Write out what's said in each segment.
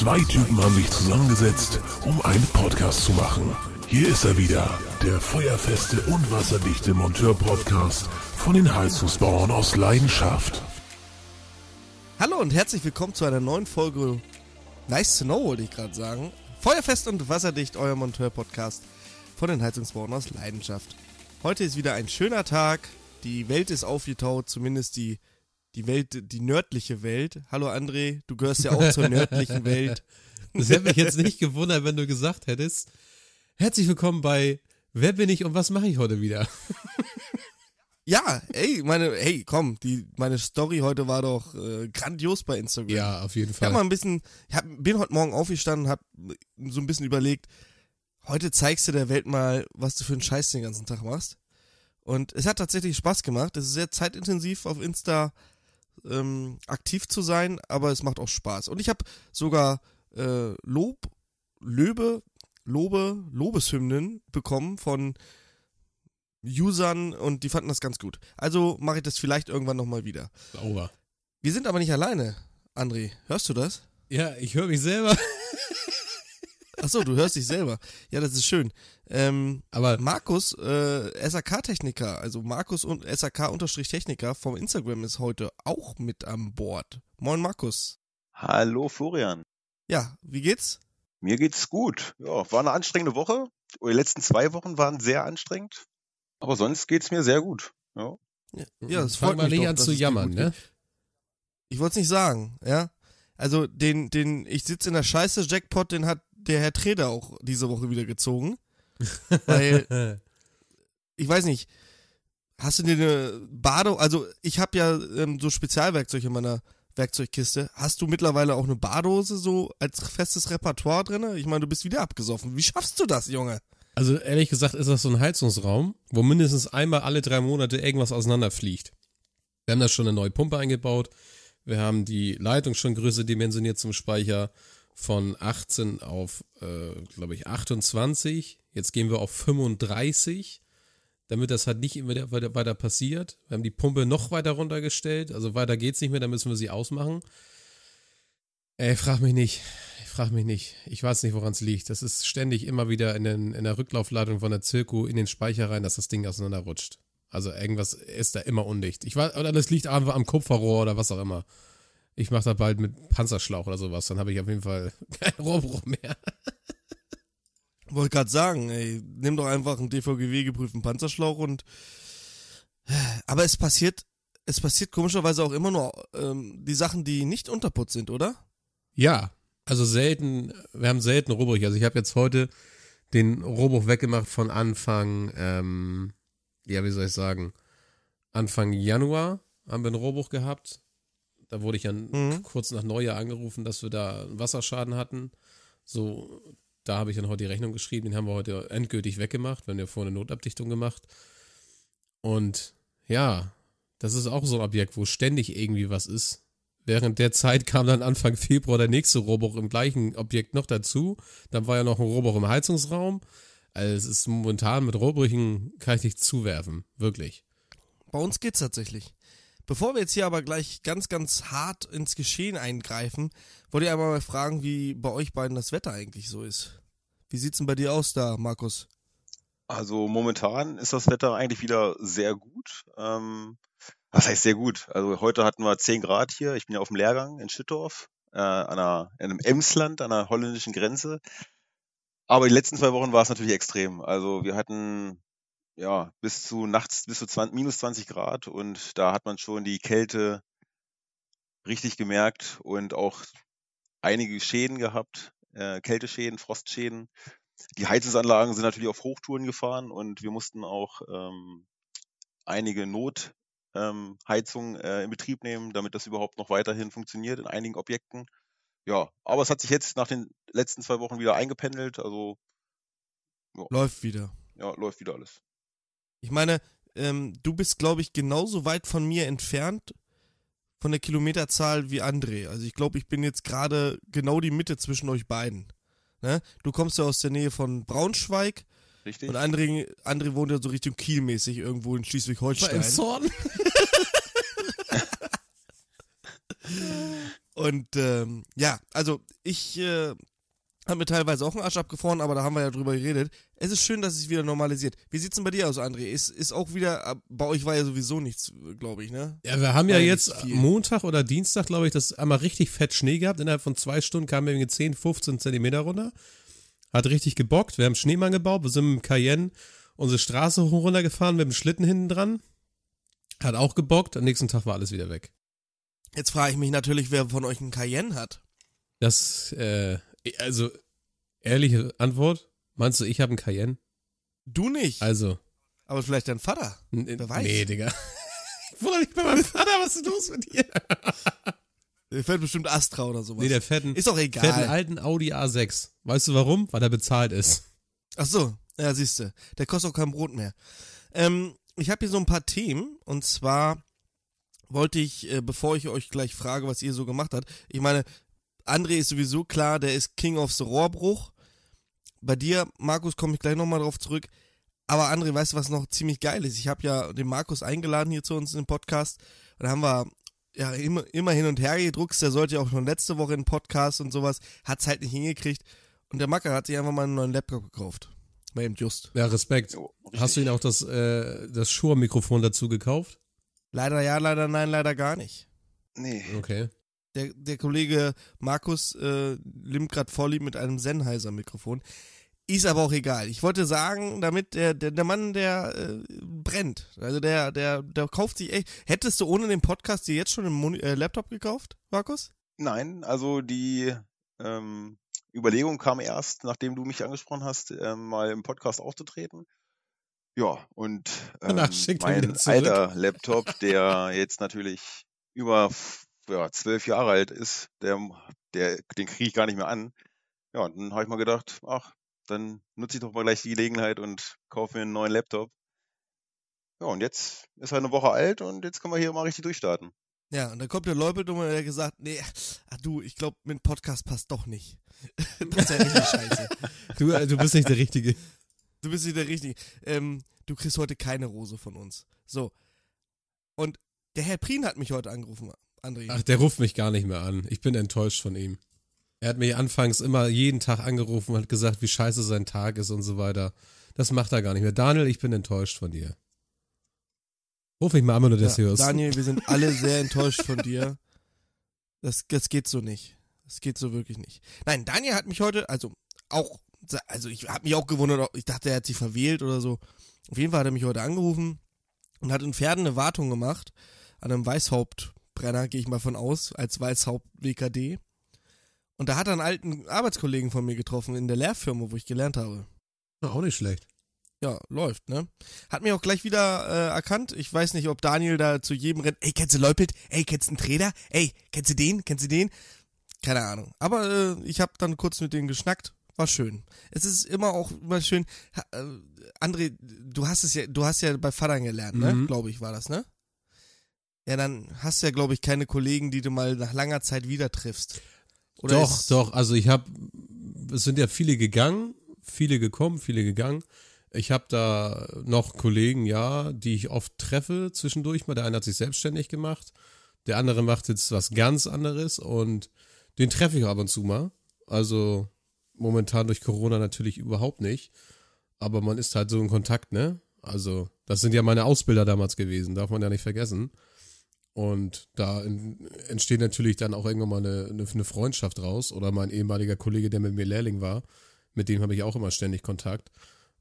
Zwei Typen haben sich zusammengesetzt, um einen Podcast zu machen. Hier ist er wieder, der feuerfeste und wasserdichte Monteur-Podcast von den Heizungsbauern aus Leidenschaft. Hallo und herzlich willkommen zu einer neuen Folge Nice to Know, wollte ich gerade sagen. Feuerfest und wasserdicht, euer Monteur-Podcast von den Heizungsbauern aus Leidenschaft. Heute ist wieder ein schöner Tag. Die Welt ist aufgetaut, zumindest die, die Welt, die nördliche Welt. Hallo André, du gehörst ja auch zur nördlichen Welt. Das hätte mich jetzt nicht gewundert, wenn du gesagt hättest. Herzlich willkommen bei Wer bin ich und was mache ich heute wieder? Ja, ey, meine, hey, komm, die, meine Story heute war doch äh, grandios bei Instagram. Ja, auf jeden Ich hab Fall. mal ein bisschen, ich hab, bin heute Morgen aufgestanden, hab so ein bisschen überlegt, heute zeigst du der Welt mal, was du für einen Scheiß den ganzen Tag machst. Und es hat tatsächlich Spaß gemacht. Es ist sehr zeitintensiv auf Insta ähm, aktiv zu sein, aber es macht auch Spaß. Und ich habe sogar äh, Lob, Löbe, Lobe, Lobeshymnen bekommen von Usern und die fanden das ganz gut. Also mache ich das vielleicht irgendwann nochmal wieder. Sauber. Wir sind aber nicht alleine, André. Hörst du das? Ja, ich höre mich selber. Achso, du hörst dich selber. Ja, das ist schön. Ähm, Aber Markus, äh, SAK-Techniker, also Markus und SAK-Techniker vom Instagram ist heute auch mit an Bord. Moin Markus. Hallo Florian. Ja, wie geht's? Mir geht's gut. Ja, war eine anstrengende Woche. Die letzten zwei Wochen waren sehr anstrengend. Aber sonst geht's mir sehr gut. Ja. Ja, ja das freut fang mal mich nicht doch, an zu jammern, ne? Ich wollte es nicht sagen, ja. Also den, den, ich sitze in der Scheiße Jackpot, den hat der Herr Treder auch diese Woche wieder gezogen. Weil ich weiß nicht, hast du dir eine Bade, also ich habe ja ähm, so Spezialwerkzeug in meiner Werkzeugkiste. Hast du mittlerweile auch eine Badehose so als festes Repertoire drin? Ich meine, du bist wieder abgesoffen. Wie schaffst du das, Junge? Also ehrlich gesagt ist das so ein Heizungsraum, wo mindestens einmal alle drei Monate irgendwas auseinanderfliegt. Wir haben da schon eine neue Pumpe eingebaut. Wir haben die Leitung schon größer dimensioniert zum Speicher von 18 auf, äh, glaube ich, 28. Jetzt gehen wir auf 35, damit das halt nicht immer weiter, weiter passiert. Wir haben die Pumpe noch weiter runtergestellt, also weiter geht's nicht mehr, dann müssen wir sie ausmachen. Ey, frag mich nicht. Ich frag mich nicht. Ich weiß nicht, woran es liegt. Das ist ständig immer wieder in, den, in der Rücklaufladung von der Zirko in den Speicher rein, dass das Ding auseinanderrutscht. Also irgendwas ist da immer undicht. Ich weiß, oder das liegt einfach am Kupferrohr oder was auch immer. Ich mache da bald mit Panzerschlauch oder sowas, dann habe ich auf jeden Fall kein Rohrbruch mehr. Wollte gerade sagen, ey, nimm doch einfach einen DVGW geprüften Panzerschlauch und aber es passiert, es passiert komischerweise auch immer nur ähm, die Sachen, die nicht unterputzt sind, oder? Ja, also selten, wir haben selten Rohrbruch. Also ich habe jetzt heute den Rohrbruch weggemacht von Anfang, ähm, ja, wie soll ich sagen, Anfang Januar haben wir einen Rohrbruch gehabt. Da wurde ich dann Mhm. kurz nach Neujahr angerufen, dass wir da einen Wasserschaden hatten. So, da habe ich dann heute die Rechnung geschrieben, den haben wir heute endgültig weggemacht. Wir haben ja vorher eine Notabdichtung gemacht. Und ja, das ist auch so ein Objekt, wo ständig irgendwie was ist. Während der Zeit kam dann Anfang Februar der nächste Rohrbruch im gleichen Objekt noch dazu. Dann war ja noch ein Rohrbruch im Heizungsraum. Also es ist momentan mit Rohbrüchen kann ich nicht zuwerfen. Wirklich. Bei uns geht's tatsächlich. Bevor wir jetzt hier aber gleich ganz, ganz hart ins Geschehen eingreifen, wollte ich einmal mal fragen, wie bei euch beiden das Wetter eigentlich so ist. Wie sieht's denn bei dir aus da, Markus? Also momentan ist das Wetter eigentlich wieder sehr gut. Ähm, was heißt sehr gut? Also heute hatten wir 10 Grad hier. Ich bin ja auf dem Lehrgang in Schüttorf, äh, an einer, in einem Emsland, an der holländischen Grenze. Aber die letzten zwei Wochen war es natürlich extrem. Also wir hatten ja bis zu nachts bis zu 20, minus 20 Grad und da hat man schon die Kälte richtig gemerkt und auch einige Schäden gehabt, äh, Kälteschäden, Frostschäden. Die Heizungsanlagen sind natürlich auf Hochtouren gefahren und wir mussten auch ähm, einige Notheizungen ähm, äh, in Betrieb nehmen, damit das überhaupt noch weiterhin funktioniert in einigen Objekten. Ja, aber es hat sich jetzt nach den letzten zwei Wochen wieder eingependelt, also Läuft wieder. ja, läuft wieder alles. Ich meine, ähm, du bist, glaube ich, genauso weit von mir entfernt von der Kilometerzahl wie André. Also ich glaube, ich bin jetzt gerade genau die Mitte zwischen euch beiden. Ne? Du kommst ja aus der Nähe von Braunschweig Richtig? und André, André wohnt ja so Richtung Kielmäßig irgendwo in Schleswig-Holstein. Zorn? Und Und ähm, ja, also ich äh, habe mir teilweise auch einen Arsch abgefroren, aber da haben wir ja drüber geredet. Es ist schön, dass es wieder normalisiert. Wie sieht's denn bei dir aus, André? Ist, ist auch wieder, bei euch war ja sowieso nichts, glaube ich, ne? Ja, wir haben ja War ja jetzt. Montag oder Dienstag, glaube ich, das einmal richtig fett Schnee gehabt. Innerhalb von zwei Stunden kamen wir irgendwie 10, 15 Zentimeter runter. Hat richtig gebockt. Wir haben Schneemann gebaut. Wir sind mit dem Cayenne unsere Straße hoch runtergefahren mit dem Schlitten hinten dran. Hat auch gebockt. Am nächsten Tag war alles wieder weg. Jetzt frage ich mich natürlich, wer von euch einen Cayenne hat. Das, äh, also, ehrliche Antwort. Meinst du, ich habe einen Cayenne? Du nicht, Also, aber vielleicht dein Vater. n- Wer weiß. nee, Digga. Ich wundere mich bei meinem Vater, was ist los mit dir? Der fährt bestimmt Astra oder sowas. Nee, der fetten, ist doch egal. alten Audi A6. Weißt du warum? Weil er bezahlt ist. Ach so, ja, siehste. Der kostet auch kein Brot mehr. Ähm, ich habe hier so ein paar Themen und zwar wollte ich, äh, bevor ich euch gleich frage, was ihr so gemacht habt, ich meine, André ist sowieso klar, der ist King of the Rohrbruch. Bei dir, Markus, komme ich gleich nochmal drauf zurück. Aber André, weißt du, was noch ziemlich geil ist? Ich habe ja den Markus eingeladen hier zu uns in den Podcast und da haben wir ja immer, immer hin und her gedruckst. Der sollte ja auch schon letzte Woche in den Podcast und sowas, hat's halt nicht hingekriegt. Und der Macker hat sich einfach mal einen neuen Laptop gekauft. Bei ihm just. Ja, Respekt. Jo, Hast du ihn auch das, äh, das Shure-Mikrofon dazu gekauft? Leider ja, leider nein, leider gar nicht. Nee. Okay. Der, der Kollege Markus äh, nimmt gerade Vorlieb mit einem Sennheiser-Mikrofon. Ist aber auch egal. Ich wollte sagen, damit der, der, der Mann, der äh, brennt. Also der, der, der kauft sich echt. Hättest du ohne den Podcast dir jetzt schon einen Moni äh, Laptop gekauft, Markus? Nein, also die ähm, Überlegung kam erst, nachdem du mich angesprochen hast, ähm, mal im Podcast aufzutreten. Ja, und ähm, mein alter Laptop, der jetzt natürlich über ja, zwölf Jahre alt ist, der, der, den kriege ich gar nicht mehr an. Ja, und dann habe ich mal gedacht, ach, dann nutze ich doch mal gleich die Gelegenheit und kaufe mir einen neuen Laptop. Ja, und jetzt ist er eine Woche alt und jetzt können wir hier mal richtig durchstarten. Ja, und dann kommt der Leupeldumme, der hat gesagt, nee, ach du, ich glaube, mit Podcast passt doch nicht. das ist ja richtig scheiße. Du, äh, du bist nicht der Richtige. Du bist nicht der Richtige. Ähm, du kriegst heute keine Rose von uns. So. Und der Herr Prien hat mich heute angerufen, André. Ach, der ruft mich gar nicht mehr an. Ich bin enttäuscht von ihm. Er hat mich anfangs immer jeden Tag angerufen und hat gesagt, wie scheiße sein Tag ist und so weiter. Das macht er gar nicht mehr. Daniel, ich bin enttäuscht von dir. Ruf mich mal an, wenn du das ja, hörst. Daniel, wir sind alle sehr enttäuscht von dir. Das, das geht so nicht. Das geht so wirklich nicht. Nein, Daniel hat mich heute, also auch, also ich habe mich auch gewundert, ich dachte, er hat sich verwählt oder so. Auf jeden Fall hat er mich heute angerufen und hat in Pferden eine Wartung gemacht an einem Weißhauptbrenner, gehe ich mal von aus, als Weißhaupt-WKD. Und da hat er einen alten Arbeitskollegen von mir getroffen in der Lehrfirma, wo ich gelernt habe. Auch nicht schlecht. Ja, läuft, ne? Hat mich auch gleich wieder äh, erkannt. Ich weiß nicht, ob Daniel da zu jedem rennt. Ey, kennst du Leupelt? Ey, kennst du einen Trainer? Ey, kennst du den? Kennst du den? Keine Ahnung. Aber äh, ich habe dann kurz mit denen geschnackt. War schön. Es ist immer auch immer schön. Ha, äh, André, du hast es ja, du hast ja bei Vatern gelernt, ne? Mhm. Glaube ich, war das, ne? Ja, dann hast du ja, glaube ich, keine Kollegen, die du mal nach langer Zeit wieder triffst. Oder doch, doch. Also ich habe, es sind ja viele gegangen, viele gekommen, viele gegangen. Ich habe da noch Kollegen, ja, die ich oft treffe zwischendurch mal. Der eine hat sich selbstständig gemacht, der andere macht jetzt was ganz anderes und den treffe ich ab und zu mal. Also momentan durch Corona natürlich überhaupt nicht. Aber man ist halt so in Kontakt, ne? Also, das sind ja meine Ausbilder damals gewesen, darf man ja nicht vergessen. Und da entsteht natürlich dann auch irgendwann mal eine, eine, Freundschaft raus. Oder mein ehemaliger Kollege, der mit mir Lehrling war, mit dem habe ich auch immer ständig Kontakt.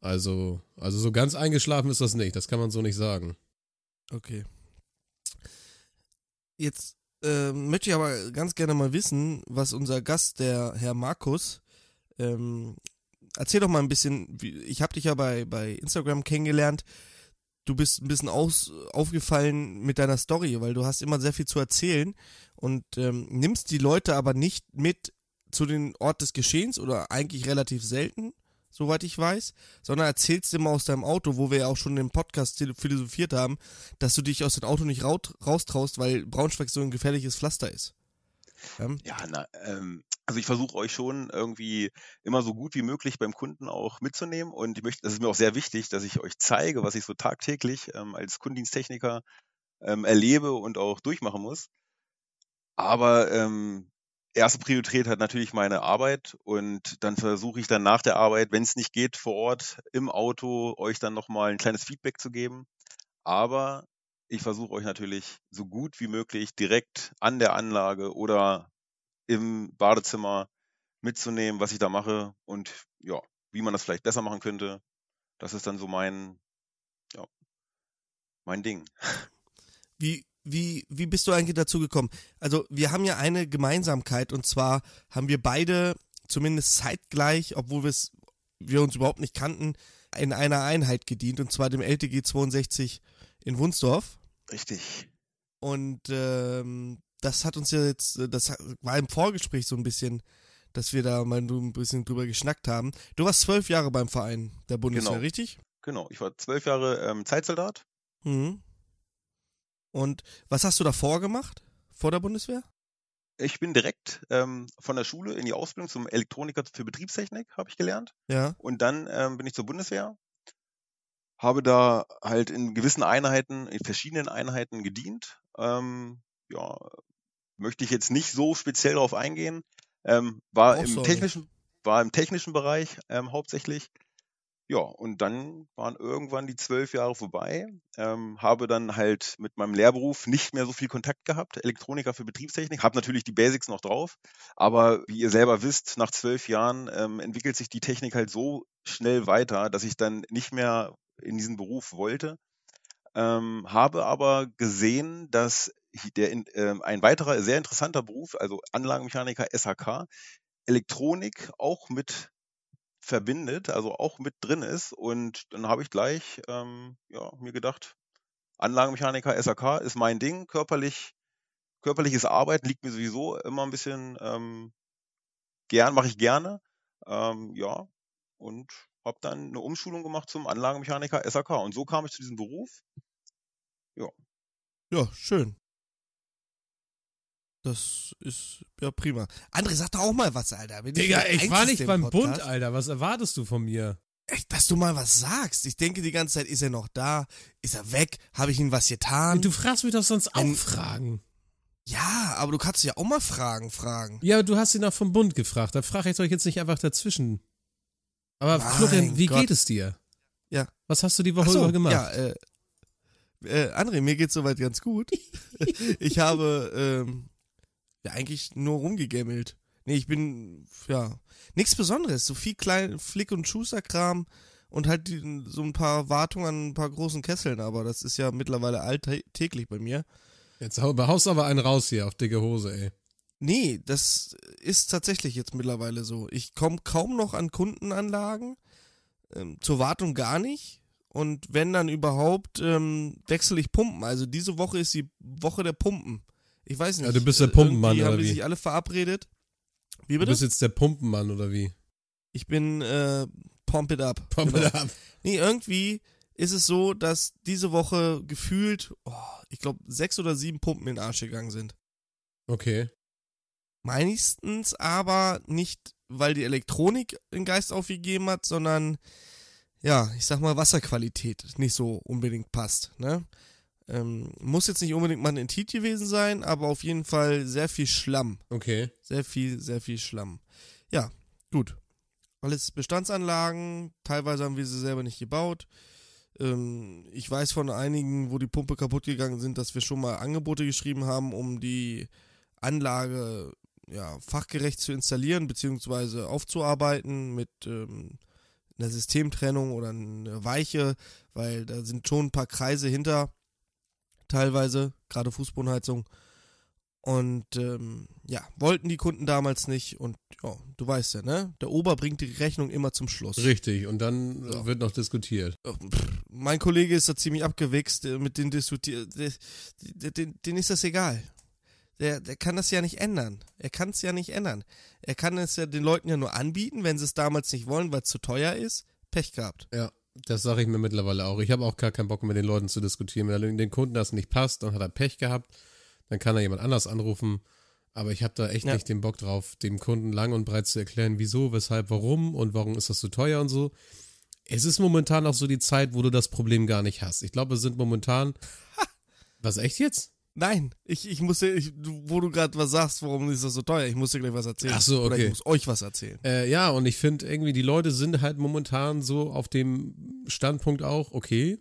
Also, also so ganz eingeschlafen ist das nicht, das kann man so nicht sagen. Okay. Jetzt ähm, möchte ich aber ganz gerne mal wissen, was unser Gast, der Herr Markus, ähm, erzähl doch mal ein bisschen, ich habe dich ja bei, bei Instagram kennengelernt. Du bist ein bisschen aus, aufgefallen mit deiner Story, weil du hast immer sehr viel zu erzählen und ähm, nimmst die Leute aber nicht mit zu den Ort des Geschehens oder eigentlich relativ selten, soweit ich weiß, sondern erzählst immer aus deinem Auto, wo wir ja auch schon im Podcast philosophiert haben, dass du dich aus dem Auto nicht raustraust, weil Braunschweig so ein gefährliches Pflaster ist. Ja? Ja, na, ähm, also ich versuche euch schon irgendwie immer so gut wie möglich beim Kunden auch mitzunehmen und ich möchte, das ist mir auch sehr wichtig, dass ich euch zeige, was ich so tagtäglich ähm, als Kundendiensttechniker ähm, erlebe und auch durchmachen muss. Aber ähm, erste Priorität hat natürlich meine Arbeit und dann versuche ich dann nach der Arbeit, wenn es nicht geht, vor Ort im Auto euch dann nochmal ein kleines Feedback zu geben. Aber ich versuche euch natürlich so gut wie möglich direkt an der Anlage oder im Badezimmer mitzunehmen, was ich da mache und ja, wie man das vielleicht besser machen könnte. Das ist dann so mein, ja, mein Ding. Wie, wie, wie bist du eigentlich dazu gekommen? Also, wir haben ja eine Gemeinsamkeit und zwar haben wir beide zumindest zeitgleich, obwohl wir uns überhaupt nicht kannten, in einer Einheit gedient und zwar dem LTG 62 in Wunsdorf. Richtig. Und ähm, das hat uns ja jetzt, das war im Vorgespräch so ein bisschen, dass wir da mal ein bisschen drüber geschnackt haben. Du warst zwölf Jahre beim Verein der Bundeswehr, Genau. richtig? Genau, ich war zwölf Jahre ähm, Zeitsoldat. Mhm. Und was hast du davor gemacht? Vor der Bundeswehr? Ich bin direkt ähm, von der Schule in die Ausbildung zum Elektroniker für Betriebstechnik, habe ich gelernt. Ja. Und dann ähm, bin ich zur Bundeswehr, habe da halt in gewissen Einheiten, in verschiedenen Einheiten gedient. Ähm, ja, möchte ich jetzt nicht so speziell darauf eingehen. Ähm, war im technischen, war im technischen Bereich ähm, hauptsächlich. Ja, und dann waren irgendwann die zwölf Jahre vorbei. Ähm, habe dann halt mit meinem Lehrberuf nicht mehr so viel Kontakt gehabt. Elektroniker für Betriebstechnik. Habe natürlich die Basics noch drauf. Aber wie ihr selber wisst, nach zwölf Jahren ähm, entwickelt sich die Technik halt so schnell weiter, dass ich dann nicht mehr in diesen Beruf wollte. Ähm, habe aber gesehen, dass der ähm, ein weiterer sehr interessanter Beruf, also Anlagenmechaniker SHK, Elektronik auch mit verbindet, also auch mit drin ist. Und dann habe ich gleich ähm, ja, mir gedacht, Anlagenmechaniker SHK ist mein Ding. Körperlich, körperliches Arbeiten liegt mir sowieso immer ein bisschen ähm, gern, mache ich gerne. Ähm, ja, und habe dann eine Umschulung gemacht zum Anlagenmechaniker SAK. Und so kam ich zu diesem Beruf. Ja, schön. Das ist ja prima. André, sag doch auch mal was, Alter. Bin Digga, ich war nicht im beim Podcast? Bund, Alter. Was erwartest du von mir? Echt, dass du mal was sagst. Ich denke die ganze Zeit, ist er noch da? Ist er weg? Habe ich ihm was getan? Du fragst mich doch sonst auch Fragen. ja, aber du kannst ja auch mal Fragen fragen. Ja, du hast ihn auch vom Bund gefragt. Da frage ich doch jetzt nicht einfach dazwischen. Aber Mein Florian, wie Gott. geht es dir? Ja. Was hast du die Woche so, über gemacht? Ja, äh, äh, André, mir geht's soweit ganz gut. ich habe ähm, ja eigentlich nur rumgegämmelt. Nee, ich bin, ja, nichts Besonderes. So viel klein Flick- und Schusterkram und halt die, so ein paar Wartungen an ein paar großen Kesseln, aber das ist ja mittlerweile alltäglich bei mir. Jetzt hau- haust aber einen raus hier auf dicke Hose, ey. Nee, das ist tatsächlich jetzt mittlerweile so. Ich komme kaum noch an Kundenanlagen, ähm, zur Wartung gar nicht. Und wenn dann überhaupt, ähm, wechsle ich Pumpen. Also diese Woche ist die Woche der Pumpen. Ich weiß nicht. Ja, du bist der äh, Pumpenmann, irgendwie haben oder die wie? sich alle verabredet. Wie Du bitte? bist jetzt der Pumpenmann, oder wie? Ich bin äh, Pump It Up. Pump Genau. it up. Nee, irgendwie ist es so, dass diese Woche gefühlt, oh, ich glaube, sechs oder sieben Pumpen in den Arsch gegangen sind. Okay. Meistens aber nicht, weil die Elektronik den Geist aufgegeben hat, sondern ja, ich sag mal, Wasserqualität nicht so unbedingt passt. Ne? Ähm, muss jetzt nicht unbedingt mal ein Intit gewesen sein, aber auf jeden Fall sehr viel Schlamm. Okay. Sehr viel, sehr viel Schlamm. Ja, gut. Alles Bestandsanlagen, teilweise haben wir sie selber nicht gebaut. Ähm, ich weiß von einigen, wo die Pumpe kaputt gegangen sind, dass wir schon mal Angebote geschrieben haben, um die Anlage ja, fachgerecht zu installieren bzw. aufzuarbeiten mit ähm, einer Systemtrennung oder einer Weiche, weil da sind schon ein paar Kreise hinter, teilweise, gerade Fußbodenheizung. Und ähm, ja, wollten die Kunden damals nicht und ja, du weißt ja, ne? Der Ober bringt die Rechnung immer zum Schluss. Richtig. Und dann So. wird noch diskutiert. Pff, Mein Kollege ist da ziemlich abgewichst, äh, mit dem diskutiert. Den, den, den ist das egal. Der, der kann das ja nicht ändern. Er kann es ja nicht ändern. Er kann es ja den Leuten ja nur anbieten, wenn sie es damals nicht wollen, weil es zu teuer ist. Pech gehabt. Ja, das sage ich mir mittlerweile auch. Ich habe auch gar keinen Bock, mit den Leuten zu diskutieren. Wenn den Kunden das nicht passt, dann hat er Pech gehabt. Dann kann er jemand anders anrufen. Aber ich habe da echt Ja. nicht den Bock drauf, dem Kunden lang und breit zu erklären, wieso, weshalb, warum und warum ist das so teuer und so. Es ist momentan auch so die Zeit, wo du das Problem gar nicht hast. Ich glaube, wir sind momentan. Was, echt jetzt? Nein, ich, ich muss dir, ich, wo du gerade was sagst, warum ist das so teuer? Ich muss dir gleich was erzählen. Ach so, Oder okay. ich muss euch was erzählen. Äh, ja, und ich finde irgendwie, die Leute sind halt momentan so auf dem Standpunkt auch, okay,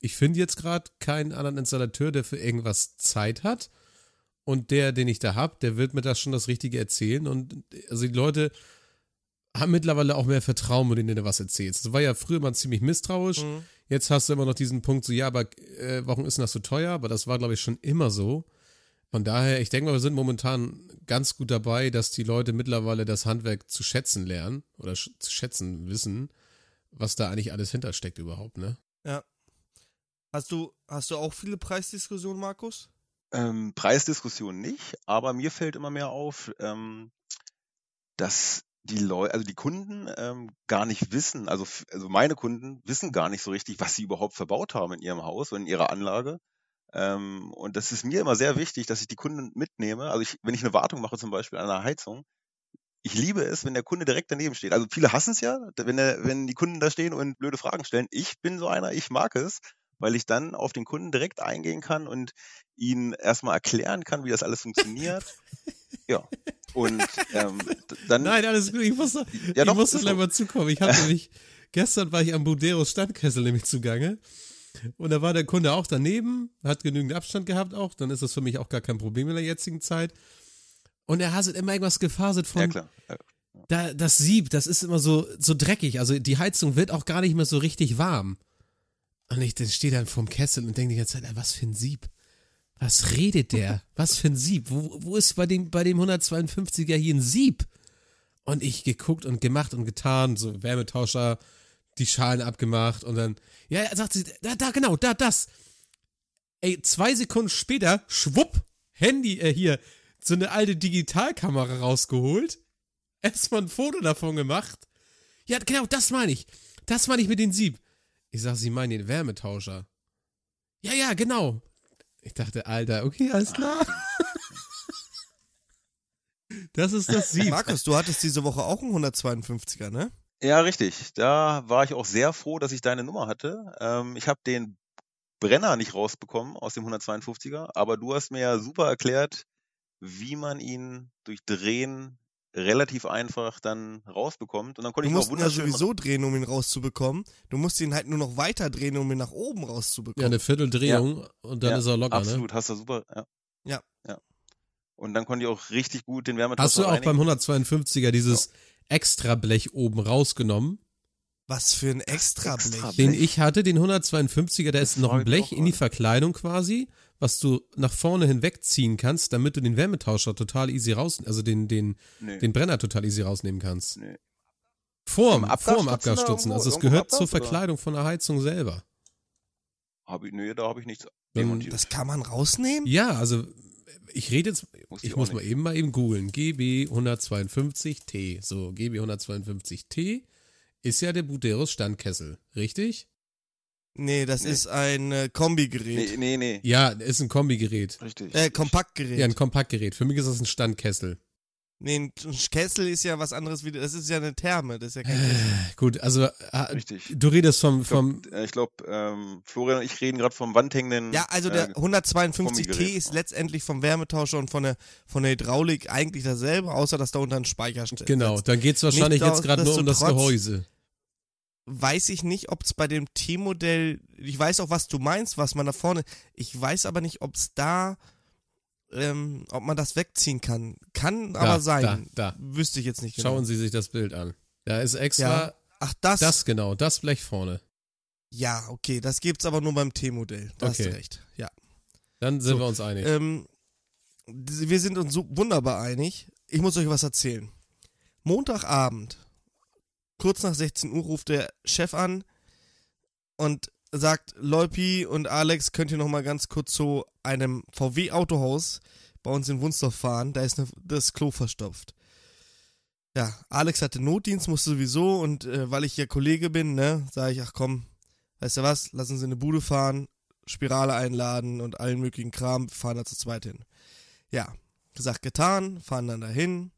ich finde jetzt gerade keinen anderen Installateur, der für irgendwas Zeit hat. Und der, den ich da hab, der wird mir das schon das Richtige erzählen. Und also die Leute haben mittlerweile auch mehr Vertrauen, wenn du denen was erzählst. Das war ja früher mal ziemlich misstrauisch. Mhm. Jetzt hast du immer noch diesen Punkt, so, ja, aber äh, warum ist denn das so teuer? Aber das war, glaube ich, schon immer so. Von daher, ich denke mal, wir sind momentan ganz gut dabei, dass die Leute mittlerweile das Handwerk zu schätzen lernen oder sch zu schätzen wissen, was da eigentlich alles hintersteckt überhaupt, ne? Hast du, hast du auch viele Preisdiskussionen, Markus? Ähm, Preisdiskussion nicht, aber mir fällt immer mehr auf, ähm, dass die Leute, also die Kunden ähm, gar nicht wissen, also, also meine Kunden wissen gar nicht so richtig, was sie überhaupt verbaut haben in ihrem Haus und in ihrer Anlage. Ähm, und das ist mir immer sehr wichtig, dass ich die Kunden mitnehme. Also ich, wenn ich eine Wartung mache, zum Beispiel an einer Heizung, ich liebe es, wenn der Kunde direkt daneben steht. Also viele hassen es ja, wenn, der, wenn die Kunden da stehen und blöde Fragen stellen. Ich bin so einer, ich mag es, weil ich dann auf den Kunden direkt eingehen kann und ihn erstmal erklären kann, wie das alles funktioniert. ja. Und ähm, dann. Nein, alles gut, ich musste, Ja, ich doch, musste ist gleich mal zukommen. Ich hatte nämlich, gestern war ich am Buderos Standkessel nämlich zugange. Und da war der Kunde auch daneben, hat genügend Abstand gehabt auch, dann ist das für mich auch gar kein Problem in der jetzigen Zeit. Und er hat immer irgendwas gefaselt von, ja, klar. Ja. da, das Sieb, das ist immer so, so dreckig. Also die Heizung wird auch gar nicht mehr so richtig warm. Und ich dann stehe dann vorm Kessel und denke die ganze Zeit, "Ey, was für ein Sieb? Was redet der? Was für ein Sieb? Wo, wo ist bei dem, bei dem 152er hier ein Sieb? Und ich geguckt und gemacht und getan, so Wärmetauscher, die Schalen abgemacht und dann, ja, er sagt sie, da, da, genau, da, das. Ey, zwei Sekunden später, schwupp, Handy, äh, hier, so eine alte Digitalkamera rausgeholt, erstmal ein Foto davon gemacht. Ja, genau, das meine ich. Das meine ich mit dem Sieb. Ich sag, Sie meinen den Wärmetauscher. Ja, ja, genau. Ich dachte, Alter, okay, alles klar. Das ist das Sieb. Markus, du hattest diese Woche auch einen 152er, ne? Ja, richtig. Da war ich auch sehr froh, dass ich deine Nummer hatte. Ähm, ich habe den Brenner nicht rausbekommen aus dem 152er, aber du hast mir ja super erklärt, wie man ihn durch Drehen relativ einfach dann rausbekommt. Und dann konnte Du ich musst noch ihn ja sowieso drehen, um ihn rauszubekommen. Du musst ihn halt nur noch weiter drehen, um ihn nach oben Ja, rauszubekommen. eine Vierteldrehung und dann Ja, ist er locker, ne? Absolut, hast du super. Ja. Ja. ja. Und dann konnte ich auch richtig gut den Wärmetauscher Hast du auch beim reinigen. 152er dieses Extrablech oben rausgenommen? Was für ein Extrablech. Extra- Den ich hatte, den 152er, da ist Das noch ein Blech in die. Verkleidung quasi, was du nach vorne hinwegziehen kannst, damit du den Wärmetauscher total easy raus, also den, den, Nee. den Brenner total easy rausnehmen kannst. Nee. Vorm, vorm Abgasstutzen Also es gehört Abgas, zur oder? Verkleidung von der Heizung selber. Hab ich, nee, da habe ich nichts Dann-. Das kann man rausnehmen? Ja, also ich rede jetzt, Wusste ich ich muss auch mal nicht. eben mal eben googeln. GB 152T. So, GB 152T ist ja der Buderos Standkessel, richtig? Nee, das Nee. ist ein äh, Kombigerät. Nee, nee, nee. Ja, ist ein Kombigerät. Richtig. Äh, Kompaktgerät. Ja, ein Kompaktgerät. Für mich ist das ein Standkessel. nee, ein Kessel ist ja was anderes wie, das ist ja eine Therme, das ist ja kein Äh, Kessel. Gut, also äh, Richtig. du redest vom, Ich glaube, vom ich glaub, ähm, Florian und ich reden gerade vom wandhängenden. Ja, also der äh, 152T Kombigerät. ist letztendlich vom Wärmetauscher und von der, von der Hydraulik eigentlich dasselbe, außer dass da unter ein Speicher steht. genau, dann geht's wahrscheinlich Nicht jetzt gerade nur um das Gehäuse. Weiß ich nicht, ob es bei dem T-Modell, ich weiß auch, was du meinst, was man da vorne, ich weiß aber nicht, ob es da, ähm, ob man das wegziehen kann. Kann Da, aber sein. Da, da. Wüsste ich jetzt nicht genau. Schauen Sie sich das Bild an. Da ist extra Ja. Ach, das? das genau, das Blech vorne. Ja, okay, das gibt's aber nur beim T-Modell. Da hast Okay. du recht. Ja. Dann sind So, wir uns einig. Ähm, wir sind uns so wunderbar einig. Ich muss euch was erzählen. Montagabend, kurz nach 16 Uhr, ruft der Chef an und sagt, Leupi und Alex, könnt ihr noch mal ganz kurz zu einem VW-Autohaus bei uns in Wunsdorf fahren? Da ist eine, das Klo verstopft. Ja, Alex hatte Notdienst, musste sowieso und äh, weil ich ja Kollege bin, ne, sage ich, ach komm, weißt du was, lassen Sie in eine Bude fahren, Spirale einladen und allen möglichen Kram, fahren da zu zweit hin. Ja, gesagt, getan, fahren dann dahin.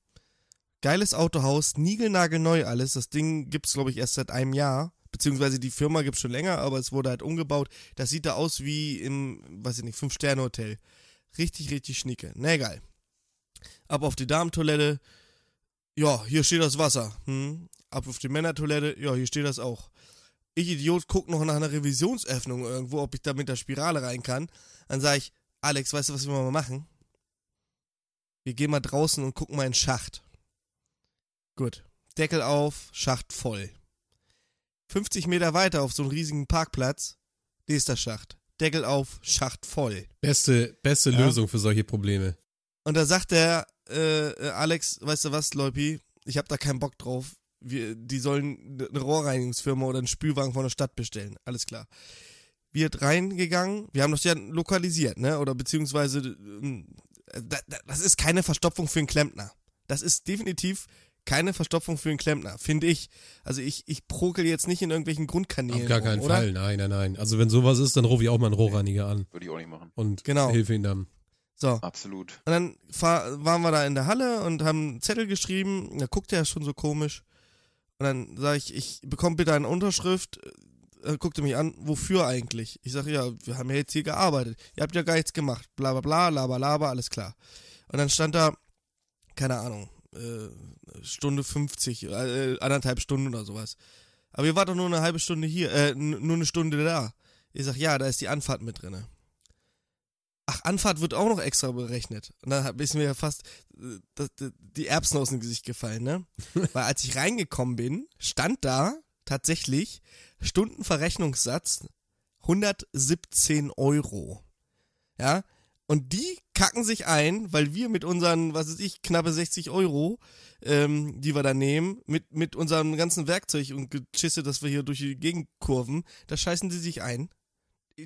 Geiles Autohaus, niegelnagelneu alles. Das Ding gibt's, glaube ich, erst seit einem Jahr. Beziehungsweise die Firma gibt's schon länger, aber es wurde halt umgebaut. Das sieht da aus wie im, weiß ich nicht, Fünf-Sterne-Hotel. Richtig, richtig schnieke. Na egal. Ab auf die Damentoilette. Ja, hier steht das Wasser. Hm. Ab auf die Männertoilette. Ja, hier steht das auch. Ich Idiot guck noch nach einer Revisionsöffnung irgendwo, ob ich da mit der Spirale rein kann. Dann sage ich, Alex, weißt du, was wir mal machen? Wir gehen mal draußen und gucken mal in den Schacht. Gut. Deckel auf, Schacht voll. 50 Meter weiter auf so einem riesigen Parkplatz, nächster Schacht. Deckel auf, Schacht voll. Beste, beste Ja. Lösung für solche Probleme. Und da sagt der äh, äh, Alex, weißt du was, Leupi, ich hab da keinen Bock drauf. Wir, die sollen eine Rohrreinigungsfirma oder einen Spülwagen von der Stadt bestellen. Alles klar. Wir sind reingegangen, wir haben das ja lokalisiert, ne? Oder beziehungsweise, ähm, da, da, das ist keine Verstopfung für einen Klempner. Das ist definitiv keine Verstopfung für einen Klempner, finde ich. Also ich, ich prokel jetzt nicht in irgendwelchen Grundkanälen. Auf gar rum, keinen oder? Fall. Nein, nein, nein. Also wenn sowas ist, dann rufe ich auch mal einen Rohrreiniger an Würde ich auch nicht machen. und Genau. hilfe ihnen dann. So. Absolut. Und dann fahr, waren wir da in der Halle und haben einen Zettel geschrieben. Da guckt er schon so komisch. Und dann sage ich, ich bekomme bitte eine Unterschrift. Er guckte mich an, wofür eigentlich? Ich sage, ja, wir haben ja jetzt hier gearbeitet. Ihr habt ja gar nichts gemacht. Bla bla bla, laber laber, alles klar. Und dann stand da, keine Ahnung, äh, Stunde 50, äh, anderthalb Stunden oder sowas. Aber ihr wart doch nur eine halbe Stunde hier, äh, nur eine Stunde da. Ich sag, ja, da ist die Anfahrt mit drinne. Ach, Anfahrt wird auch noch extra berechnet. Und dann ist mir ja fast äh, das, die Erbsen aus dem Gesicht gefallen, ne? Weil als ich reingekommen bin, stand da tatsächlich Stundenverrechnungssatz 117 Euro. Ja? Und die kacken sich ein, weil wir mit unseren, was weiß ich, knappe 60 Euro, ähm, die wir da nehmen, mit, mit unserem ganzen Werkzeug und Geschisse, das wir hier durch die Gegend kurven, da scheißen die sich ein.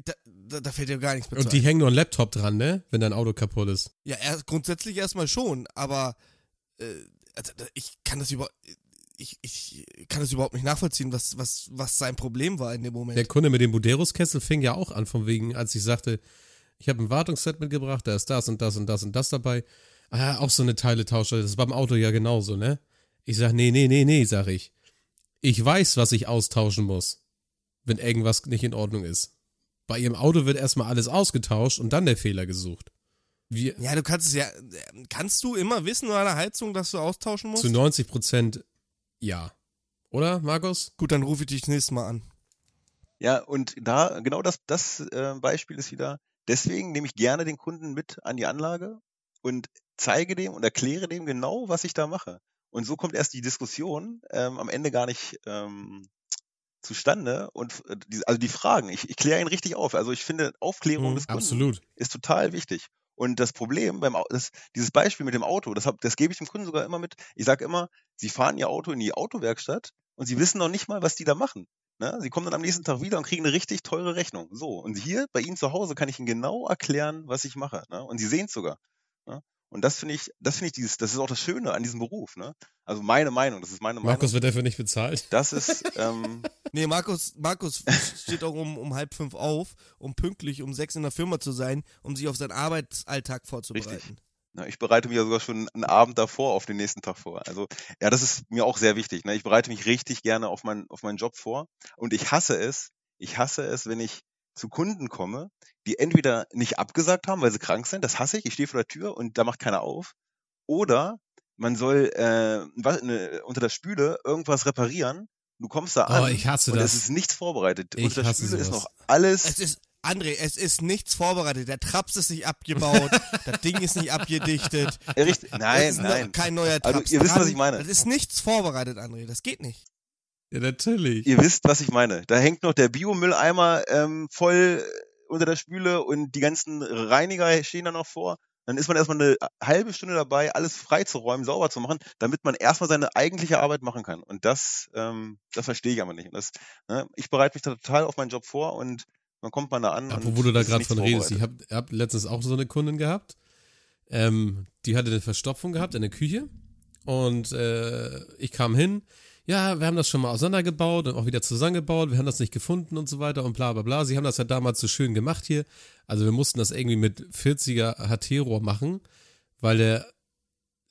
Da, da, da fällt ja gar nichts mehr Und die ein. hängen nur ein Laptop dran, ne? Wenn dein Auto kaputt ist. Ja, erst, grundsätzlich erstmal schon, aber äh, also, ich kann das über ich, ich kann das überhaupt nicht nachvollziehen, was, was, was sein Problem war in dem Moment. Der Kunde mit dem Buderus-Kessel fing ja auch an, von wegen, als ich sagte, ich habe ein Wartungsset mitgebracht, da ist das und das und das und das dabei. Ah, auch so eine Teile-Tauscher, das ist beim Auto ja genauso, ne? Ich sag, nee, nee, nee, nee, sag ich. Ich weiß, was ich austauschen muss, wenn irgendwas nicht in Ordnung ist. Bei ihrem Auto wird erstmal alles ausgetauscht und dann der Fehler gesucht. Wir, ja, du kannst es ja, kannst du immer wissen bei einer Heizung, dass du austauschen musst? zu 90 Prozent ja. Oder, Markus? Gut, dann rufe ich dich nächstes Mal an. Ja, und da, genau das, das äh, Beispiel ist wieder, deswegen nehme ich gerne den Kunden mit an die Anlage und zeige dem und erkläre dem genau, was ich da mache. Und so kommt erst die Diskussion ähm, am Ende gar nicht ähm, zustande. Und äh, die, also die Fragen, ich, ich kläre ihn richtig auf. Also ich finde, Aufklärung Mhm, des Kunden Absolut. ist total wichtig. Und das Problem beim das, dieses Beispiel mit dem Auto, das, hab, das gebe ich dem Kunden sogar immer mit. Ich sage immer, sie fahren ihr Auto in die Autowerkstatt und sie wissen noch nicht mal, was die da machen. Ne? Sie kommen dann am nächsten Tag wieder und kriegen eine richtig teure Rechnung. So, und hier bei Ihnen zu Hause kann ich Ihnen genau erklären, was ich mache. Ne? Und Sie sehen es sogar. Ne? Und das finde ich, das finde ich dieses, das ist auch das Schöne an diesem Beruf. Ne? Also meine Meinung, das ist meine Meinung. Markus wird dafür nicht bezahlt. Das ist, ähm, Nee, Markus, Markus steht auch um, um halb fünf auf, um pünktlich um sechs in der Firma zu sein, um sich auf seinen Arbeitsalltag vorzubereiten. Na, ich bereite mich ja sogar schon einen Abend davor auf den nächsten Tag vor. Also ja, das ist mir auch sehr wichtig. Ne? Ich bereite mich richtig gerne auf, mein, auf meinen Job vor. Und ich hasse es, ich hasse es, wenn ich zu Kunden komme, die entweder nicht abgesagt haben, weil sie krank sind, das hasse ich, ich stehe vor der Tür und da macht keiner auf. Oder man soll äh, was, ne, unter der Spüle irgendwas reparieren, du kommst da an Oh, ich hasse und das. es ist nichts vorbereitet. Ich unter der Spüle ist sowas. noch alles Es ist, André, es ist nichts vorbereitet. Der Traps ist nicht abgebaut, das Ding ist nicht abgedichtet. richtig. es Nein, nein. kein neuer Also, Traps ihr wisst, was ich meine. Das ist nichts vorbereitet, André. Das geht nicht. Ja, natürlich. Ihr wisst, was ich meine. Da hängt noch der Biomülleimer ähm, voll unter der Spüle und die ganzen Reiniger stehen da noch vor. Dann ist man erstmal eine halbe Stunde dabei, alles freizuräumen, sauber zu machen, damit man erstmal seine eigentliche Arbeit machen kann. Und das, ähm, das verstehe ich aber nicht. Und das, ne, ich bereite mich da total auf meinen Job vor und dann kommt man da an. Wo du da gerade von redest, ich habe hab letztens auch so eine Kundin gehabt. Ähm, die hatte eine Verstopfung gehabt in der Küche. Und äh, ich kam hin. Ja, wir haben das schon mal auseinandergebaut und auch wieder zusammengebaut. Wir haben das nicht gefunden und so weiter und bla bla bla. Sie haben das ja damals so schön gemacht hier. Also wir mussten das irgendwie mit 40er HT-Rohr machen, weil der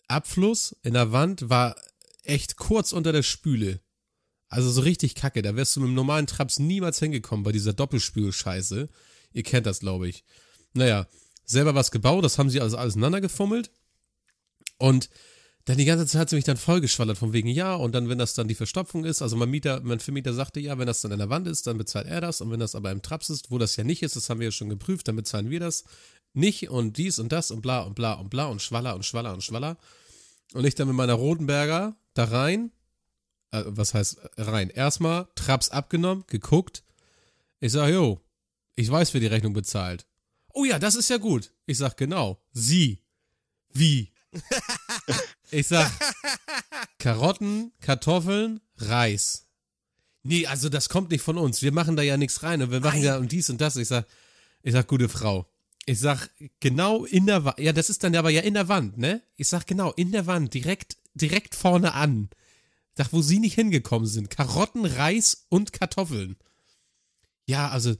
Abfluss in der Wand war echt kurz unter der Spüle. Also so richtig kacke. Da wärst du mit dem normalen Traps niemals hingekommen bei dieser Doppelspülscheiße. Ihr kennt das, glaube ich. Naja, selber was gebaut, das haben sie also alles aneinander gefummelt. Und dann die ganze Zeit hat sie mich dann vollgeschwallert von wegen ja und dann, wenn das dann die Verstopfung ist, also mein Mieter, mein Vermieter sagte ja, wenn das dann in der Wand ist, dann bezahlt er das und wenn das aber im Traps ist, wo das ja nicht ist, das haben wir ja schon geprüft, dann bezahlen wir das nicht und dies und das und bla und bla und bla und schwaller und schwaller und schwaller. Und ich dann mit meiner Rodenberger da rein, äh, was heißt rein? Erstmal Traps abgenommen, geguckt. Ich sag, jo, ich weiß, wer die Rechnung bezahlt. Oh ja, das ist ja gut. Ich sag, genau, sie. Wie? Ich sag, Karotten, Kartoffeln, Reis. Nee, also das kommt nicht von uns. Wir machen da ja nichts rein und wir machen ja und dies und das. Ich sag, ich sag, gute Frau. Ich sag, genau in der Wand. Ja, das ist dann aber ja in der Wand, ne? Ich sag, genau, in der Wand, direkt, direkt vorne an. Sag, wo sie nicht hingekommen sind. Karotten, Reis und Kartoffeln. Ja, also,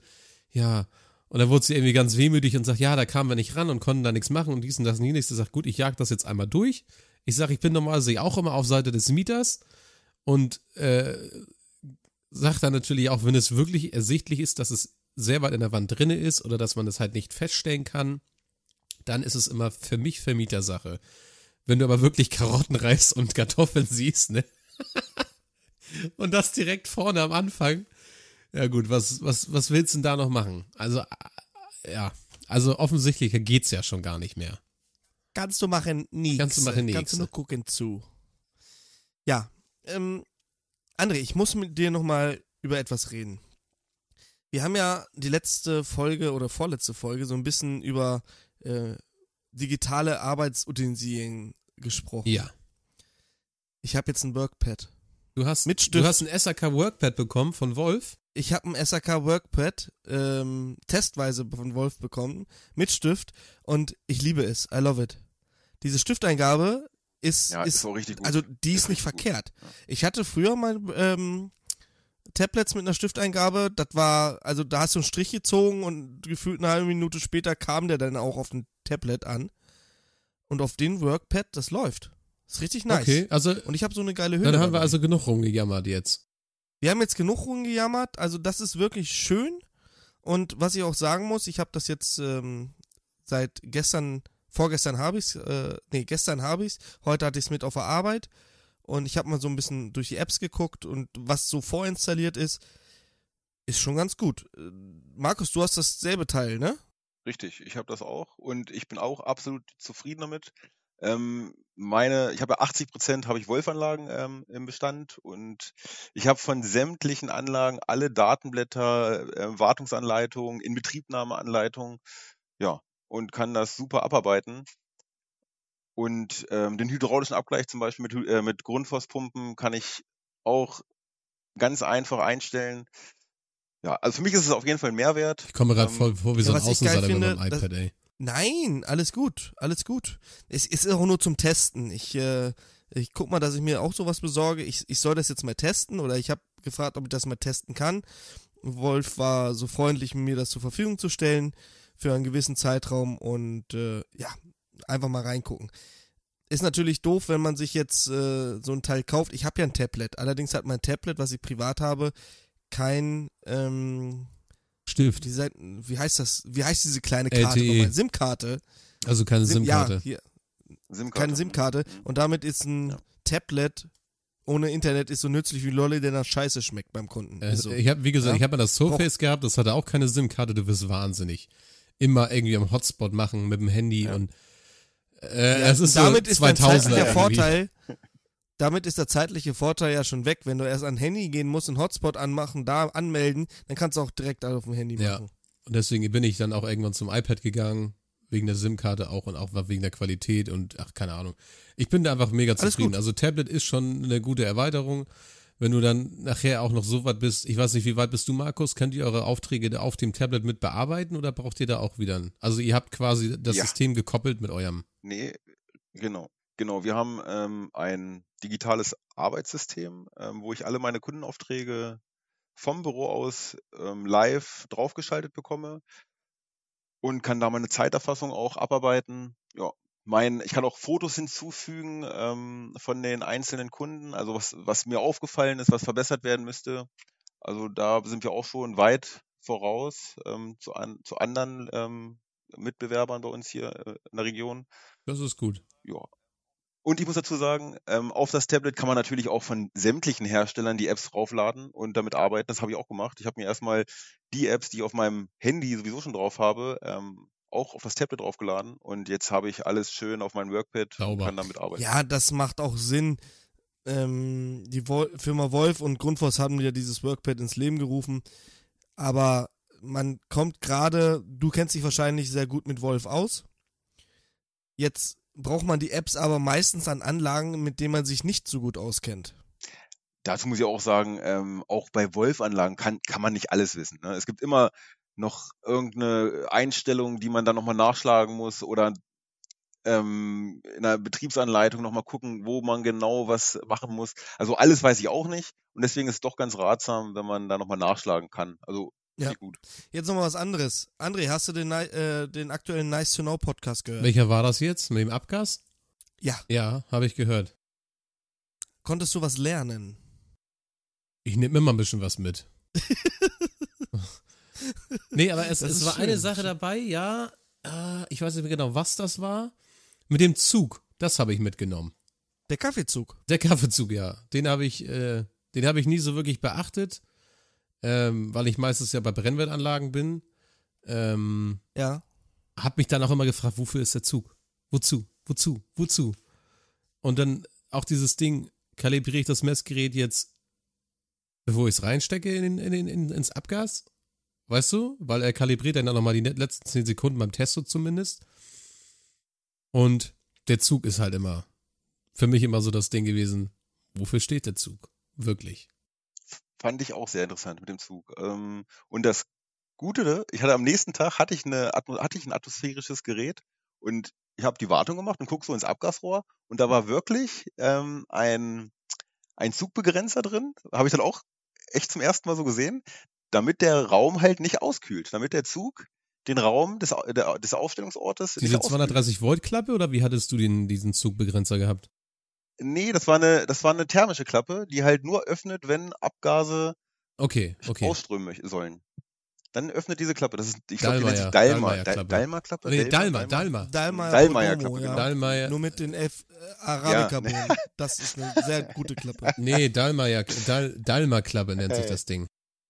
ja. Und dann wurde sie irgendwie ganz wehmütig und sagt, ja, da kamen wir nicht ran und konnten da nichts machen und dies und das und jenes. Ich sag, gut, ich jag das jetzt einmal durch. Ich sage, ich bin normalerweise auch immer auf Seite des Mieters und äh, sage dann natürlich auch, wenn es wirklich ersichtlich ist, dass es sehr weit in der Wand drinne ist oder dass man es halt nicht feststellen kann, dann ist es immer für mich Vermietersache. Wenn du aber wirklich Karotten, Reis und Kartoffeln siehst, ne? und das direkt vorne am Anfang. Ja gut, was, was, was willst du denn da noch machen? Also, äh, ja, also offensichtlich geht's ja schon gar nicht mehr. Kannst du machen nichts. Kannst du machen Kannst du nur gucken zu. Ja, ähm, André, ich muss mit dir nochmal über etwas reden. Wir haben ja die letzte Folge oder vorletzte Folge so ein bisschen über äh, digitale Arbeitsutensilien gesprochen. Ja. Ich habe jetzt ein Workpad. Du hast, Mit Stift. du hast ein SAK Workpad bekommen von Wolf. Ich habe ein SAK Workpad ähm, testweise von Wolf bekommen mit Stift und ich liebe es. I love it. Diese Stifteingabe ist, Ja, ist ist auch richtig gut. also die ist, Ist nicht verkehrt. Ich hatte früher mal ähm, Tablets mit einer Stifteingabe, das war, also da hast du einen Strich gezogen und gefühlt eine halbe Minute später kam der dann auch auf dem Tablet an. Und auf den Workpad, das läuft. Ist richtig nice. Okay, also Und ich habe so eine geile Hülle. dann haben wir dabei. also genug rumgejammert jetzt. Wir haben jetzt genug rumgejammert, also das ist wirklich schön. Und was ich auch sagen muss, ich habe das jetzt ähm, seit gestern, vorgestern habe ich's, äh, nee, gestern habe ich's, heute hatte ich's mit auf der Arbeit und ich habe mal so ein bisschen durch die Apps geguckt und was so vorinstalliert ist, ist schon ganz gut. Äh, Markus, du hast dasselbe Teil, ne? Richtig, ich habe das auch und ich bin auch absolut zufrieden damit. Ähm, meine, ich habe ja 80 Prozent habe ich Wolf-Anlagen ähm, im Bestand und ich habe von sämtlichen Anlagen alle Datenblätter, äh, Wartungsanleitungen, Inbetriebnahmeanleitungen, ja, und kann das super abarbeiten. Und ähm, den hydraulischen Abgleich zum Beispiel mit, äh, mit Grundfosspumpen kann ich auch ganz einfach einstellen. Ja, also für mich ist es auf jeden Fall ein Mehrwert. Ich komme mir gerade Ähm, voll vor wie so ja, ein ich geil Außenseiter mit meinem iPad, ey. Nein, alles gut, alles gut. Es ist auch nur zum Testen. Ich, äh, ich guck mal, dass ich mir auch sowas besorge. Ich, ich soll das jetzt mal testen oder ich habe gefragt, ob ich das mal testen kann. Wolf war so freundlich, mir das zur Verfügung zu stellen für einen gewissen Zeitraum und äh, ja, einfach mal reingucken. Ist natürlich doof, wenn man sich jetzt äh, so ein Teil kauft. Ich habe ja ein Tablet. Allerdings hat mein Tablet, was ich privat habe, kein ähm, Stift. wie, sei- wie heißt das? Wie heißt diese kleine Karte LTE. nochmal? SIM-Karte. Also keine SIM, SIM-Karte. Ja, hier, SIM-Karte. keine SIM-Karte. Und damit ist ein Ja. Tablet ohne Internet ist so nützlich wie Lolli, der nach Scheiße schmeckt beim Kunden. Äh, Ist so. Ich habe, wie gesagt, Ja. ich habe mal das Surface gehabt, das hatte auch keine SIM-Karte, du wirst wahnsinnig. Immer irgendwie am Hotspot machen mit dem Handy Ja. und äh, Ja, es ist damit so ist dein 2000 zeitlicher irgendwie. Damit ist der zeitliche Vorteil ja schon weg. Wenn du erst an Handy gehen musst, einen Hotspot anmachen, da anmelden, dann kannst du auch direkt auf dem Handy Ja. machen. Und deswegen bin ich dann auch irgendwann zum iPad gegangen, wegen der SIM-Karte auch und auch wegen der Qualität und ach, keine Ahnung. Ich bin da einfach mega Alles zufrieden. gut. Also Tablet ist schon eine gute Erweiterung. Wenn du dann nachher auch noch so weit bist, ich weiß nicht, wie weit bist du, Markus? Könnt ihr eure Aufträge da auf dem Tablet mit bearbeiten oder braucht ihr da auch wieder ein? Also ihr habt quasi das Ja. System gekoppelt mit eurem. Nee, genau. Genau, wir haben ähm, ein digitales Arbeitssystem, ähm, wo ich alle meine Kundenaufträge vom Büro aus ähm, live draufgeschaltet bekomme und kann da meine Zeiterfassung auch abarbeiten. Ja, mein, ich kann auch Fotos hinzufügen ähm, von den einzelnen Kunden, also was, was mir aufgefallen ist, was verbessert werden müsste. Also da sind wir auch schon weit voraus ähm, zu, an, zu anderen ähm, Mitbewerbern bei uns hier äh, in der Region. Das ist gut. Ja. Und ich muss dazu sagen, ähm, auf das Tablet kann man natürlich auch von sämtlichen Herstellern die Apps draufladen und damit arbeiten. Das habe ich auch gemacht. Ich habe mir erstmal die Apps, die ich auf meinem Handy sowieso schon drauf habe, ähm, auch auf das Tablet draufgeladen und jetzt habe ich alles schön auf meinem Workpad Sauber. und kann damit arbeiten. Ja, das macht auch Sinn. Ähm, die Wol Firma Wolf und Grundfos haben ja dieses Workpad ins Leben gerufen. Aber man kommt gerade, du kennst dich wahrscheinlich sehr gut mit Wolf aus. Jetzt braucht man die Apps aber meistens an Anlagen, mit denen man sich nicht so gut auskennt. Dazu muss ich auch sagen, ähm, auch bei Wolf-Anlagen kann, kann man nicht alles wissen. Ne? Es gibt immer noch irgendeine Einstellung, die man dann nochmal nachschlagen muss oder ähm, in der Betriebsanleitung nochmal gucken, wo man genau was machen muss. Also alles weiß ich auch nicht und deswegen ist es doch ganz ratsam, wenn man da nochmal nachschlagen kann. Also Ja. gut. Jetzt nochmal was anderes. André, hast du den, äh, den aktuellen Nice to Know Podcast gehört? Welcher war das jetzt? Mit dem Abgas? Ja. Ja, habe ich gehört. Konntest du was lernen? Ich nehme immer ein bisschen was mit. nee, aber es, es war schön. eine Sache dabei, ja. Äh, ich weiß nicht mehr genau, was das war. Mit dem Zug, das habe ich mitgenommen. Der Kaffeezug. Der Kaffeezug, ja. Den habe ich, äh, den habe ich nie so wirklich beachtet, ähm, weil ich meistens ja bei Brennwertanlagen bin. Ähm, Ja. hab mich dann auch immer gefragt, wofür ist der Zug? Wozu? Wozu? Wozu? Und dann auch dieses Ding, kalibriere ich das Messgerät jetzt, bevor ich es reinstecke in, in, in, in, ins Abgas? Weißt du? Weil er kalibriert dann nochmal die letzten 10 Sekunden beim Testo zumindest. Und der Zug ist halt immer, für mich immer so das Ding gewesen, wofür steht der Zug? Wirklich. Fand ich auch sehr interessant mit dem Zug. Ähm, und das Gute, ne, ich hatte am nächsten Tag hatte ich eine hatte ich ein atmosphärisches Gerät und ich habe die Wartung gemacht und guck so ins Abgasrohr und da war wirklich ähm, ein ein Zugbegrenzer drin, habe ich dann auch echt zum ersten Mal so gesehen, damit der Raum halt nicht auskühlt, damit der Zug den Raum des, der, des Aufstellungsortes Diese nicht auskühlt. 230 Volt Klappe oder wie hattest du den, diesen Zugbegrenzer gehabt? Nee, das war eine das war eine thermische Klappe, die halt nur öffnet, wenn Abgase Okay, okay. ausströmen sollen. Dann öffnet diese Klappe. Das ist, ich glaube, die nennt sich Dalma. Dalma-Klappe? Nee, Dalma, Dalma. Dallmayr Dallmayr Prodomo, Klappe, ja. genau. Dallmayr, Nur mit den F äh, Arabica-Bohnen. Das ist eine sehr gute Klappe. nee, Dallmayr, Dal, Dalma-Klappe nennt sich Äh, das Ding,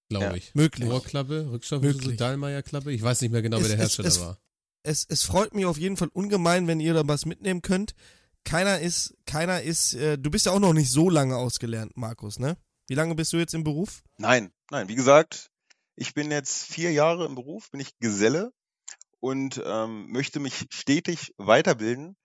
glaube ja. ich. Möglich. Rohrklappe, Rückstoffschlüssel, Möglich. Dallmayr-Klappe. Ich weiß nicht mehr genau, wer Es- der es- Hersteller es- war. Es, es freut mich auf jeden Fall ungemein, wenn ihr da was mitnehmen könnt. Keiner ist, keiner ist, äh, du bist ja auch noch nicht so lange ausgelernt, Markus, ne? Wie lange bist du jetzt im Beruf? Nein, nein. Wie gesagt, ich bin jetzt vier Jahre im Beruf, bin ich Geselle und ähm, möchte mich stetig weiterbilden.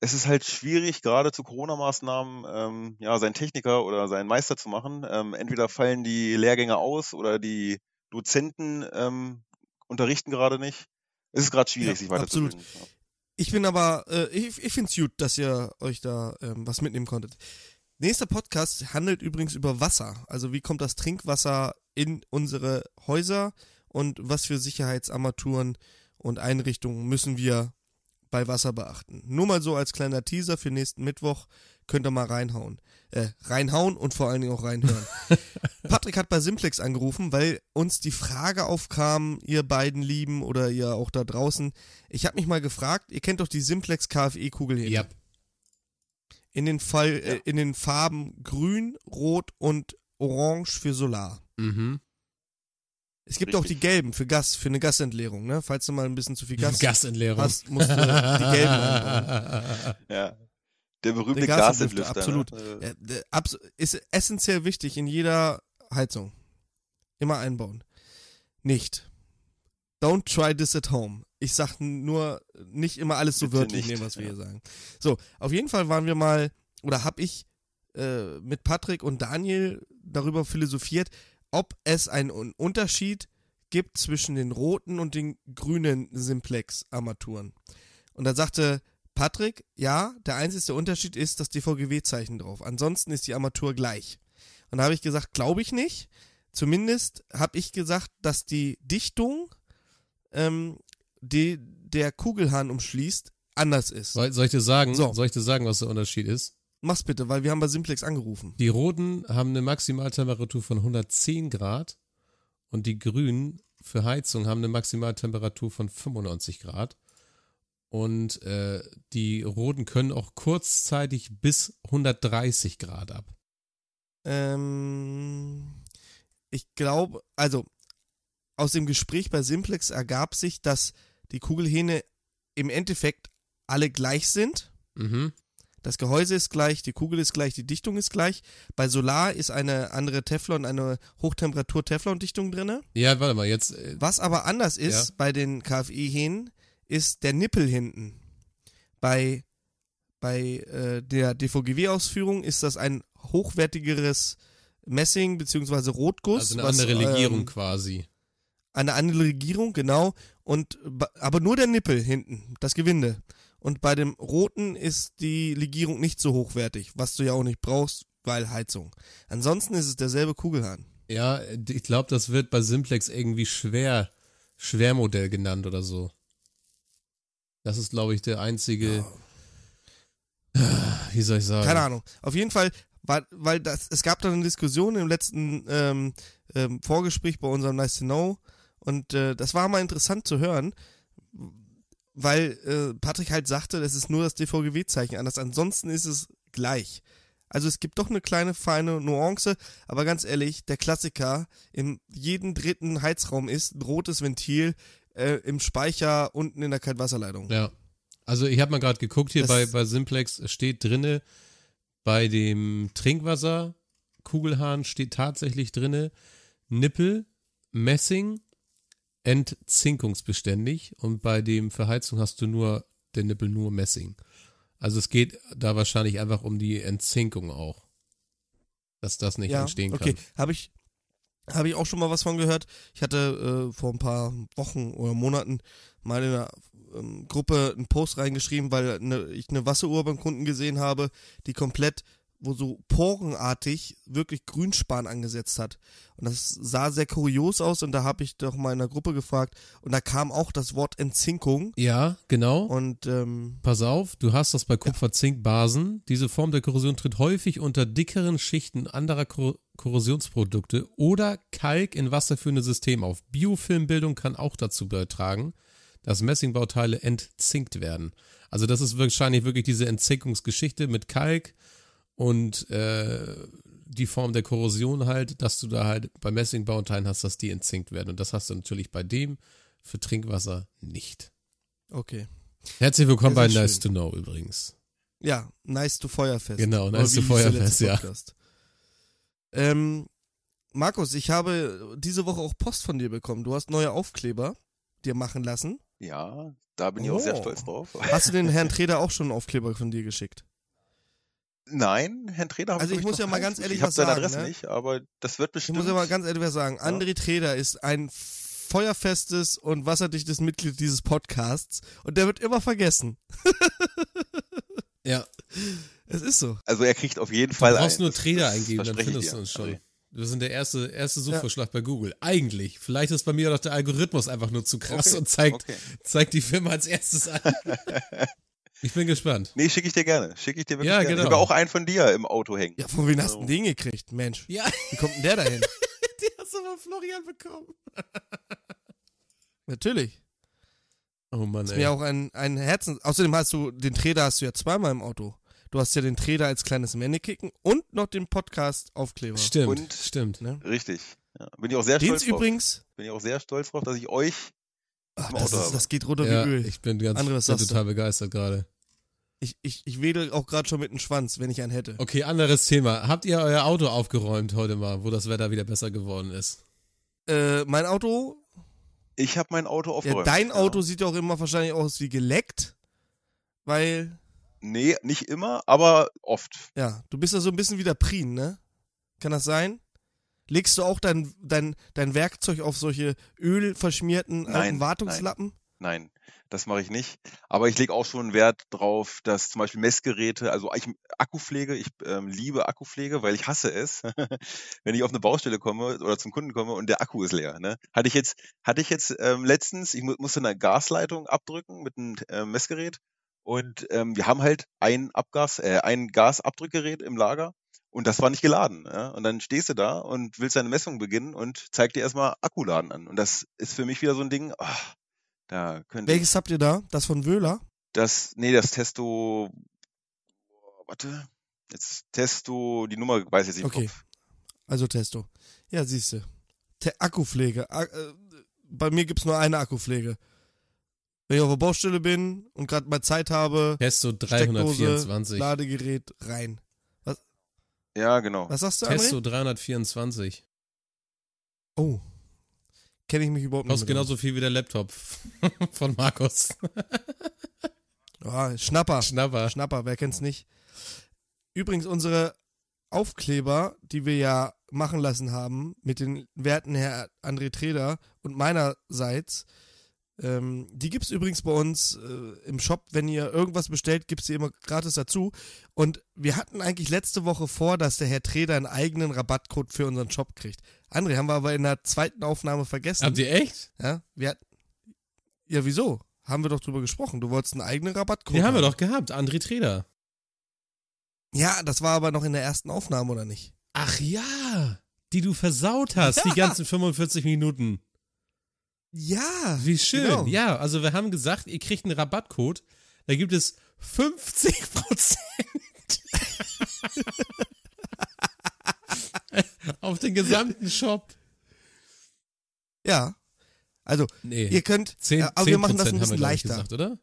Es ist halt schwierig, gerade zu Corona-Maßnahmen, ähm, ja, seinen Techniker oder seinen Meister zu machen. Ähm, entweder fallen die Lehrgänge aus oder die Dozenten ähm, unterrichten gerade nicht. Es ist gerade schwierig, Ja, sich absolut. weiterzubilden. Ja. Ich bin aber, äh, ich, ich find's gut, dass ihr euch da ähm, was mitnehmen konntet. Nächster Podcast handelt übrigens über Wasser. Also wie kommt das Trinkwasser in unsere Häuser und was für Sicherheitsarmaturen und Einrichtungen müssen wir bei Wasser beachten. Nur mal so als kleiner Teaser für nächsten Mittwoch könnt ihr mal reinhauen. Äh, reinhauen und vor allen Dingen auch reinhören. Patrick hat bei Simplex angerufen, weil uns die Frage aufkam, ihr beiden Lieben oder ihr auch da draußen. Ich habe mich mal gefragt, ihr kennt doch die Simplex KFE-Kugelhebel. Ja, In den Fall, äh, in den Farben grün, rot und orange für Solar. mhm. Es gibt auch die Richtig. gelben für Gas, für eine Gasentleerung, ne? Falls du mal ein bisschen zu viel Gas Gasentleerung. hast, musst du die gelben einbauen. Ja. Der berühmte Den Gasentlüfter, Gasentlüfter. absolut. Ne? Äh, Ja, der abs- ist essentiell wichtig in jeder Heizung. Immer einbauen. Nicht. Don't try this at home. Ich sag nur, nicht immer alles so Bitte wörtlich nicht, nehmen, was wir ja. hier sagen. So, auf jeden Fall waren wir mal, oder hab ich äh, mit Patrick und Daniel darüber philosophiert, ob es einen Un- Unterschied gibt zwischen den roten und den grünen Simplex-Armaturen. Und da sagte Patrick, ja, der einzige Unterschied ist das DVGW-Zeichen drauf. Ansonsten ist die Armatur gleich. Und da habe ich gesagt, glaube ich nicht. Zumindest habe ich gesagt, dass die Dichtung, ähm, die der Kugelhahn umschließt, anders ist. Soll, soll ich dir sagen, So. soll ich dir sagen, was der Unterschied ist? Mach's bitte, weil wir haben bei Simplex angerufen. Die roten haben eine Maximaltemperatur von 110 Grad und die grünen für Heizung haben eine Maximaltemperatur von 95 Grad. Und äh, die roten können auch kurzzeitig bis 130 Grad ab. Ähm, ich glaube, also aus dem Gespräch bei Simplex ergab sich, dass die Kugelhähne im Endeffekt alle gleich sind. Mhm. Das Gehäuse ist gleich, die Kugel ist gleich, die Dichtung ist gleich. Bei Solar ist eine andere Teflon, eine Hochtemperatur-Teflon-Dichtung drin. Ja, warte mal, jetzt. Äh, Was aber anders ist Ja. bei den KFI-Hähnen, ist der Nippel hinten. Bei, bei äh, der DVGW-Ausführung ist das ein hochwertigeres Messing bzw. Rotguss. also eine was, andere Legierung Ähm, quasi. eine andere Legierung, genau. Und aber nur der Nippel hinten, das Gewinde. Und bei dem roten ist die Legierung nicht so hochwertig, was du ja auch nicht brauchst, weil Heizung. Ansonsten ist es derselbe Kugelhahn. Ja, ich glaube, das wird bei Simplex irgendwie schwer, Schwermodell genannt oder so. Das ist, glaube ich, der einzige. Wie soll ich sagen? Keine Ahnung. Auf jeden Fall, weil, weil das, es gab da eine Diskussion im letzten ähm, ähm, Vorgespräch bei unserem Nice to Know und äh, das war mal interessant zu hören, weil äh, Patrick halt sagte, das ist nur das DVGW-Zeichen anders. Ansonsten ist es gleich. Also es gibt doch eine kleine feine Nuance, aber ganz ehrlich, der Klassiker in jedem dritten Heizraum ist ein rotes Ventil äh, im Speicher unten in der Kaltwasserleitung. Ja. Also ich habe mal gerade geguckt hier Das- bei, bei Simplex, steht drinne, bei dem Trinkwasser Kugelhahn steht tatsächlich drinne Nippel, Messing, entzinkungsbeständig und bei dem für Heizung hast du nur der Nippel nur Messing. Also es geht da wahrscheinlich einfach um die Entzinkung auch. Dass das nicht entstehen okay. kann. Habe ich, habe ich auch schon mal was von gehört. Ich hatte äh, vor ein paar Wochen oder Monaten mal in einer ähm, Gruppe einen Post reingeschrieben, weil ne, ich eine Wasseruhr beim Kunden gesehen habe, die komplett, wo so porenartig wirklich Grünspan angesetzt hat. Und das sah sehr kurios aus und da habe ich doch mal in der Gruppe gefragt und da kam auch das Wort Entzinkung Ja, genau. und ähm, Pass auf, du hast das bei Kupfer-Zink-Basen. Diese Form der Korrosion tritt häufig unter dickeren Schichten anderer Kor Korrosionsprodukte oder Kalk in wasserführende Systeme auf. Biofilmbildung kann auch dazu beitragen, dass Messingbauteile entzinkt werden. Also das ist wahrscheinlich wirklich diese Entzinkungsgeschichte mit Kalk und äh, die Form der Korrosion halt, dass du da halt bei Messingbauteilen hast, dass die entzinkt werden. Und das hast du natürlich bei dem für Trinkwasser nicht. okay. Herzlich willkommen bei sehr Nice schön. to Know übrigens. Ja, nice to Feuerfest. Genau, Nice to Feuerfest, ja. Ähm, Markus, ich habe diese Woche auch Post von dir bekommen. Du hast neue Aufkleber dir machen lassen. Ja, da bin ich auch sehr Oh. stolz drauf. Hast du den Herrn Treder auch schon einen Aufkleber von dir geschickt? Nein, Herrn Trainer habe Also ich glaub muss ja mal ganz ehrlich Ich habe was seine sagen, Adresse ne? nicht, aber das wird Ich bestimmt. muss ja mal ganz ehrlich was sagen. Ja. André Treder ist ein feuerfestes und wasserdichtes Mitglied dieses Podcasts und der wird immer vergessen. Ja. Es ist so. also er kriegt auf jeden Du Fall brauchst ein. nur das eingeben, dann ich findest du uns schon. André. Wir sind der erste, erste Suchvorschlag bei Google. Eigentlich. Vielleicht ist bei mir doch der Algorithmus einfach nur zu krass Okay, und zeigt, okay. zeigt die Firma als erstes an. ich bin gespannt. Nee, schicke ich dir gerne. Schicke ich dir wirklich Ja, gerne. Ich genau. habe auch einen von dir im Auto hängen. Ja, von wem hast du Also- den gekriegt? Mensch, Ja, wie kommt denn der dahin? die hast du von Florian bekommen. Natürlich. Oh Mann, Ist ey. mir auch ein, ein Herzen. Außerdem hast du den Trader hast du ja zweimal im Auto. Du hast ja den Trader als kleines Mannekicken und noch den Podcast-Aufkleber. Stimmt, Und- stimmt. Ne? Richtig. Ja, bin ich auch sehr Den stolz es drauf. übrigens. Bin ich auch sehr stolz drauf, dass ich euch. Ach, das, Auto ist, das geht runter Ja, wie Öl. ich bin ganz André, was bin sagst du? total begeistert gerade. Ich, ich, ich wedel auch gerade schon mit dem Schwanz, wenn ich einen hätte. Okay, anderes Thema. Habt ihr euer Auto aufgeräumt heute mal, wo das Wetter wieder besser geworden ist? Äh, mein Auto, Ich habe mein Auto ja, aufgeräumt. dein ja. Auto sieht ja auch immer wahrscheinlich aus wie geleckt, weil, Nee, nicht immer, aber oft. ja, du bist ja so ein bisschen wie der Prien, ne? Kann das sein? Legst du auch dein, dein, dein Werkzeug auf solche ölverschmierten Nein, alten Wartungslappen? Nein, das mache ich nicht. Aber ich lege auch schon Wert drauf, dass zum Beispiel Messgeräte, also ich, Akkupflege, ich ähm, liebe Akkupflege, weil ich hasse es, wenn ich auf eine Baustelle komme oder zum Kunden komme und der Akku ist leer. Ne? Hatte ich jetzt, hatte ich jetzt ähm, letztens, ich mu musste eine Gasleitung abdrücken mit einem äh, Messgerät und ähm, wir haben halt ein Abgas, äh, ein Gasabdrückgerät im Lager Und das war nicht geladen. Ja? Und dann stehst du da und willst deine Messung beginnen und zeigt dir erstmal Akkuladen an. Und das ist für mich wieder so ein Ding, ach, da könnte Welches habt ihr da? Das von Wöhler? das, nee, das Testo, warte, jetzt Testo, die Nummer weiß ich jetzt nicht Okay. Kopf. Also Testo. Ja, siehst du. Akkupflege. A äh, bei mir gibt's nur eine Akkupflege. Wenn ich auf der Baustelle bin und gerade mal Zeit habe, Testo Steckdose, 324. Ladegerät rein. Ja, genau. Was sagst du, André? Testo 324. Oh. Kenne ich mich überhaupt nicht Kostet genauso viel wie der Laptop von Markus. Ah, Schnapper. Schnapper. Schnapper, wer kennt's nicht? Übrigens, unsere Aufkleber, die wir ja machen lassen haben, mit den Werten Herr André Treder und meinerseits, ähm, die gibt's übrigens bei uns äh, im Shop. Wenn ihr irgendwas bestellt, gibt's die immer gratis dazu. Und wir hatten eigentlich letzte Woche vor, dass der Herr Treder einen eigenen Rabattcode für unseren Shop kriegt. André, haben wir aber in der zweiten Aufnahme vergessen. Habt ihr echt? ja, wir hatten, ja, wieso? Haben wir doch drüber gesprochen. Du wolltest einen eigenen Rabattcode. Den haben wir doch gehabt. André Treder. Ja, das war aber noch in der ersten Aufnahme, oder nicht? Ach ja. Die du versaut hast, die Ja. ganzen 45 Minuten. Ja. Wie schön. Genau. Ja, also wir haben gesagt, ihr kriegt einen Rabattcode. Da gibt es 50% auf den gesamten Shop. Ja. Also, Nee, ihr könnt, 10, äh, aber wir machen das 10% ein bisschen leichter. gesagt, oder?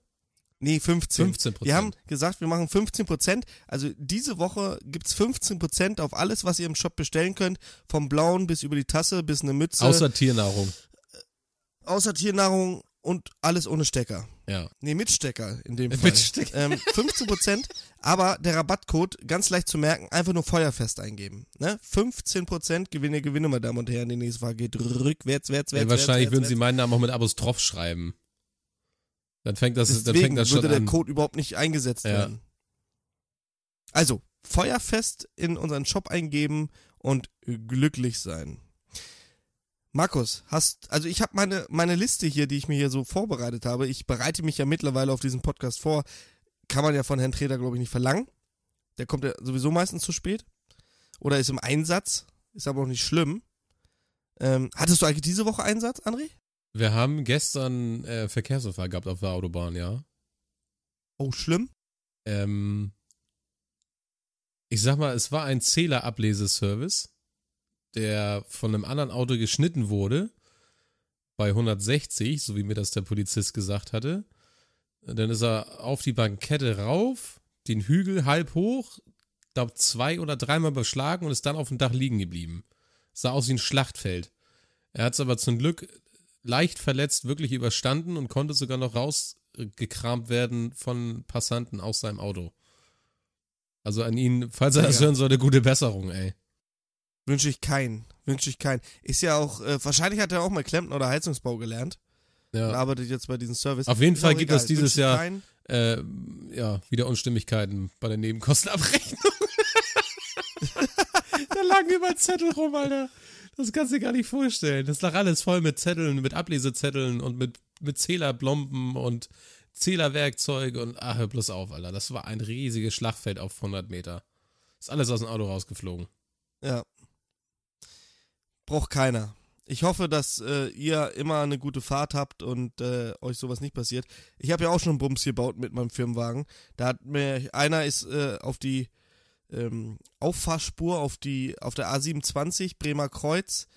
Nee, 15. 15 Wir haben gesagt, wir machen 15 Prozent. Also diese Woche gibt's 15 Prozent auf alles, was ihr im Shop bestellen könnt. Vom blauen bis über die Tasse bis eine Mütze. Außer Tiernahrung. Außer Tiernahrung und alles ohne Stecker. Ja. Nee, mit Stecker in dem Fall. Mit Stecker. Ähm, 15 Prozent, aber der Rabattcode, ganz leicht zu merken, einfach nur Feuerfest eingeben. Ne? 15 Prozent Gewinne, Gewinne, meine Damen und Herren. Die nächste Frage geht rückwärts, wärts, wärts, ja wahrscheinlich wärts, würden wärts, sie meinen Namen auch mit Apostroph schreiben. Dann fängt das, dann Deswegen fängt das schon würde der an. Code überhaupt nicht eingesetzt Ja. werden. Also, Feuerfest in unseren Shop eingeben und glücklich sein. Markus, hast, also ich habe meine, meine Liste hier, die ich mir hier so vorbereitet habe. Ich bereite mich ja mittlerweile auf diesen Podcast vor. Kann man ja von Herrn Treder, glaube ich, nicht verlangen. Der kommt ja sowieso meistens zu spät. Oder ist im Einsatz. Ist aber auch nicht schlimm. Ähm, hattest du eigentlich diese Woche Einsatz, André? Wir haben gestern äh, Verkehrsunfall gehabt auf der Autobahn, ja. Oh, schlimm? Ähm, ich sag mal, es war ein Zählerableseservice, der von einem anderen Auto geschnitten wurde bei 160, so wie mir das der Polizist gesagt hatte. Dann ist er auf die Bankette rauf, den Hügel halb hoch, glaub zwei oder dreimal beschlagen und ist dann auf dem Dach liegen geblieben. Sah aus wie ein Schlachtfeld. Er hat es aber zum Glück leicht verletzt wirklich überstanden und konnte sogar noch rausgekramt werden von Passanten aus seinem Auto. Also an ihn, falls er das ja. hören sollte, gute Besserung, ey. Wünsche ich keinen. Wünsche ich keinen. Ist ja auch, äh, wahrscheinlich hat er auch mal Klempner oder Heizungsbau gelernt und Ja. arbeitet jetzt bei diesem Service. Auf jeden Ist Fall gibt es dieses Jahr-. Äh, ja, wieder Unstimmigkeiten bei der Nebenkostenabrechnung. da lagen überall Zettel rum, Alter. Das kannst du dir gar nicht vorstellen. Das lag alles voll mit Zetteln, mit Ablesezetteln und mit, mit Zählerblomben und Zählerwerkzeug und ach, hör bloß auf, Alter. Das war ein riesiges Schlachtfeld auf 100 Meter. Ist alles aus dem Auto rausgeflogen. Ja. Braucht keiner. Ich hoffe, dass äh, ihr immer eine gute Fahrt habt und äh, euch sowas nicht passiert. Ich habe ja auch schon einen Bums gebaut mit meinem Firmenwagen. Da hat mir einer ist äh, auf die ähm, Auffahrspur auf die auf der A27 Bremer Kreuz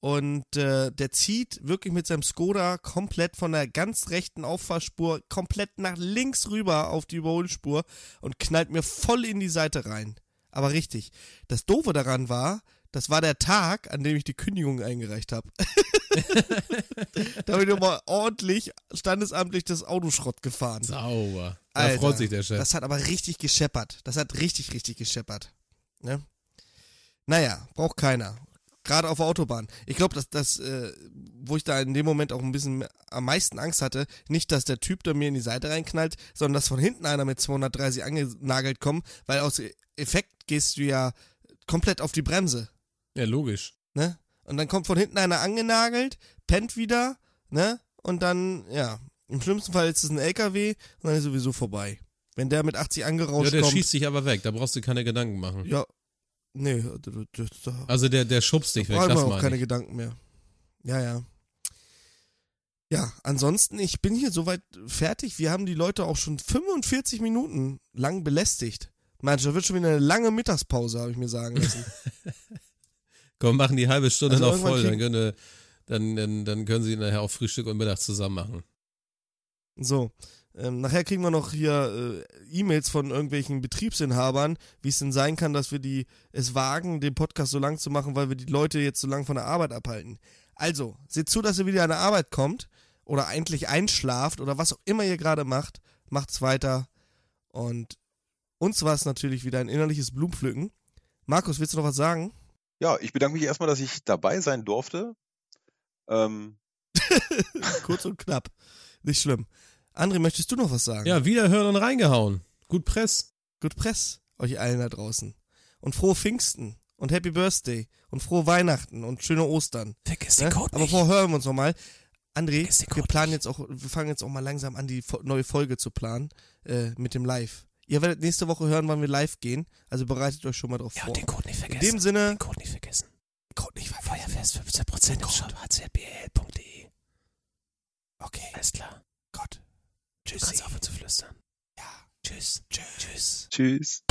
und äh, der zieht wirklich mit seinem Skoda komplett von der ganz rechten Auffahrspur komplett nach links rüber auf die Überholspur und knallt mir voll in die Seite rein. Aber richtig. Das Doofe daran war, das war der Tag, an dem ich die Kündigung eingereicht habe. da habe ich nochmal ordentlich standesamtlich das Autoschrott gefahren. Sauber. Da Alter, freut sich der Chef. Das hat aber richtig gescheppert. Das hat richtig, richtig gescheppert. Ne? Naja, braucht keiner. Gerade auf der Autobahn. Ich glaube, dass das, äh, wo ich da in dem Moment auch ein bisschen am meisten Angst hatte, nicht, dass der Typ da mir in die Seite reinknallt, sondern dass von hinten einer mit 230 angenagelt kommt, weil aus Effekt gehst du ja komplett auf die Bremse. Ja, logisch. Ne? Und dann kommt von hinten einer angenagelt, pennt wieder, ne? Und dann, ja, im schlimmsten Fall ist es ein LKW und dann ist sowieso vorbei. Wenn der mit 80 Ja, angerauscht der kommt, schießt sich aber weg. Da brauchst du keine Gedanken machen. ja, Nee, d- d- d- da Also der, der schubst dich weg, brauchen das wir auch meine keine ich. Gedanken mehr. Ja, ja. Ja, ansonsten, ich bin hier soweit fertig. Wir haben die Leute auch schon 45 Minuten lang belästigt. Mensch, da wird schon wieder eine lange Mittagspause, habe ich mir sagen lassen. Komm, machen die halbe Stunde Also noch voll, dann können, wir- dann, dann, dann können sie nachher auch Frühstück und Mittag zusammen machen. So, ähm, nachher kriegen wir noch hier äh, E-Mails von irgendwelchen Betriebsinhabern, wie es denn sein kann, dass wir die es wagen, den Podcast so lang zu machen, weil wir die Leute jetzt so lang von der Arbeit abhalten. Also, seht zu, dass ihr wieder an der Arbeit kommt oder eigentlich einschlaft oder was auch immer ihr gerade macht, macht's weiter. Und uns war es natürlich wieder ein innerliches Blumenpflücken. Markus, willst du noch was sagen? Ja, ich bedanke mich erstmal, dass ich dabei sein durfte. Ähm, Kurz und knapp. Nicht schlimm. André, möchtest du noch was sagen? Ja, wieder hören und reingehauen. Gut Press. Gut Press euch allen da draußen. Und frohe Pfingsten und Happy Birthday und frohe Weihnachten und schöne Ostern. Vergiss Ne? Aber vorher hören wir uns nochmal. André, den wir Code planen jetzt auch, wir fangen jetzt auch mal langsam an, die neue Folge zu planen äh, mit dem Live. Ihr werdet nächste Woche hören, wann wir live gehen. Also bereitet euch schon mal drauf vor. Code nicht In dem Sinne, Code nicht vergessen. Code nicht vergessen. Feuerfest 15% im Shop hcbl.de. Okay, Alles klar. Gott. Du kannst aufhören zu flüstern. Ja. Tschüss. Tschüss. tschüss.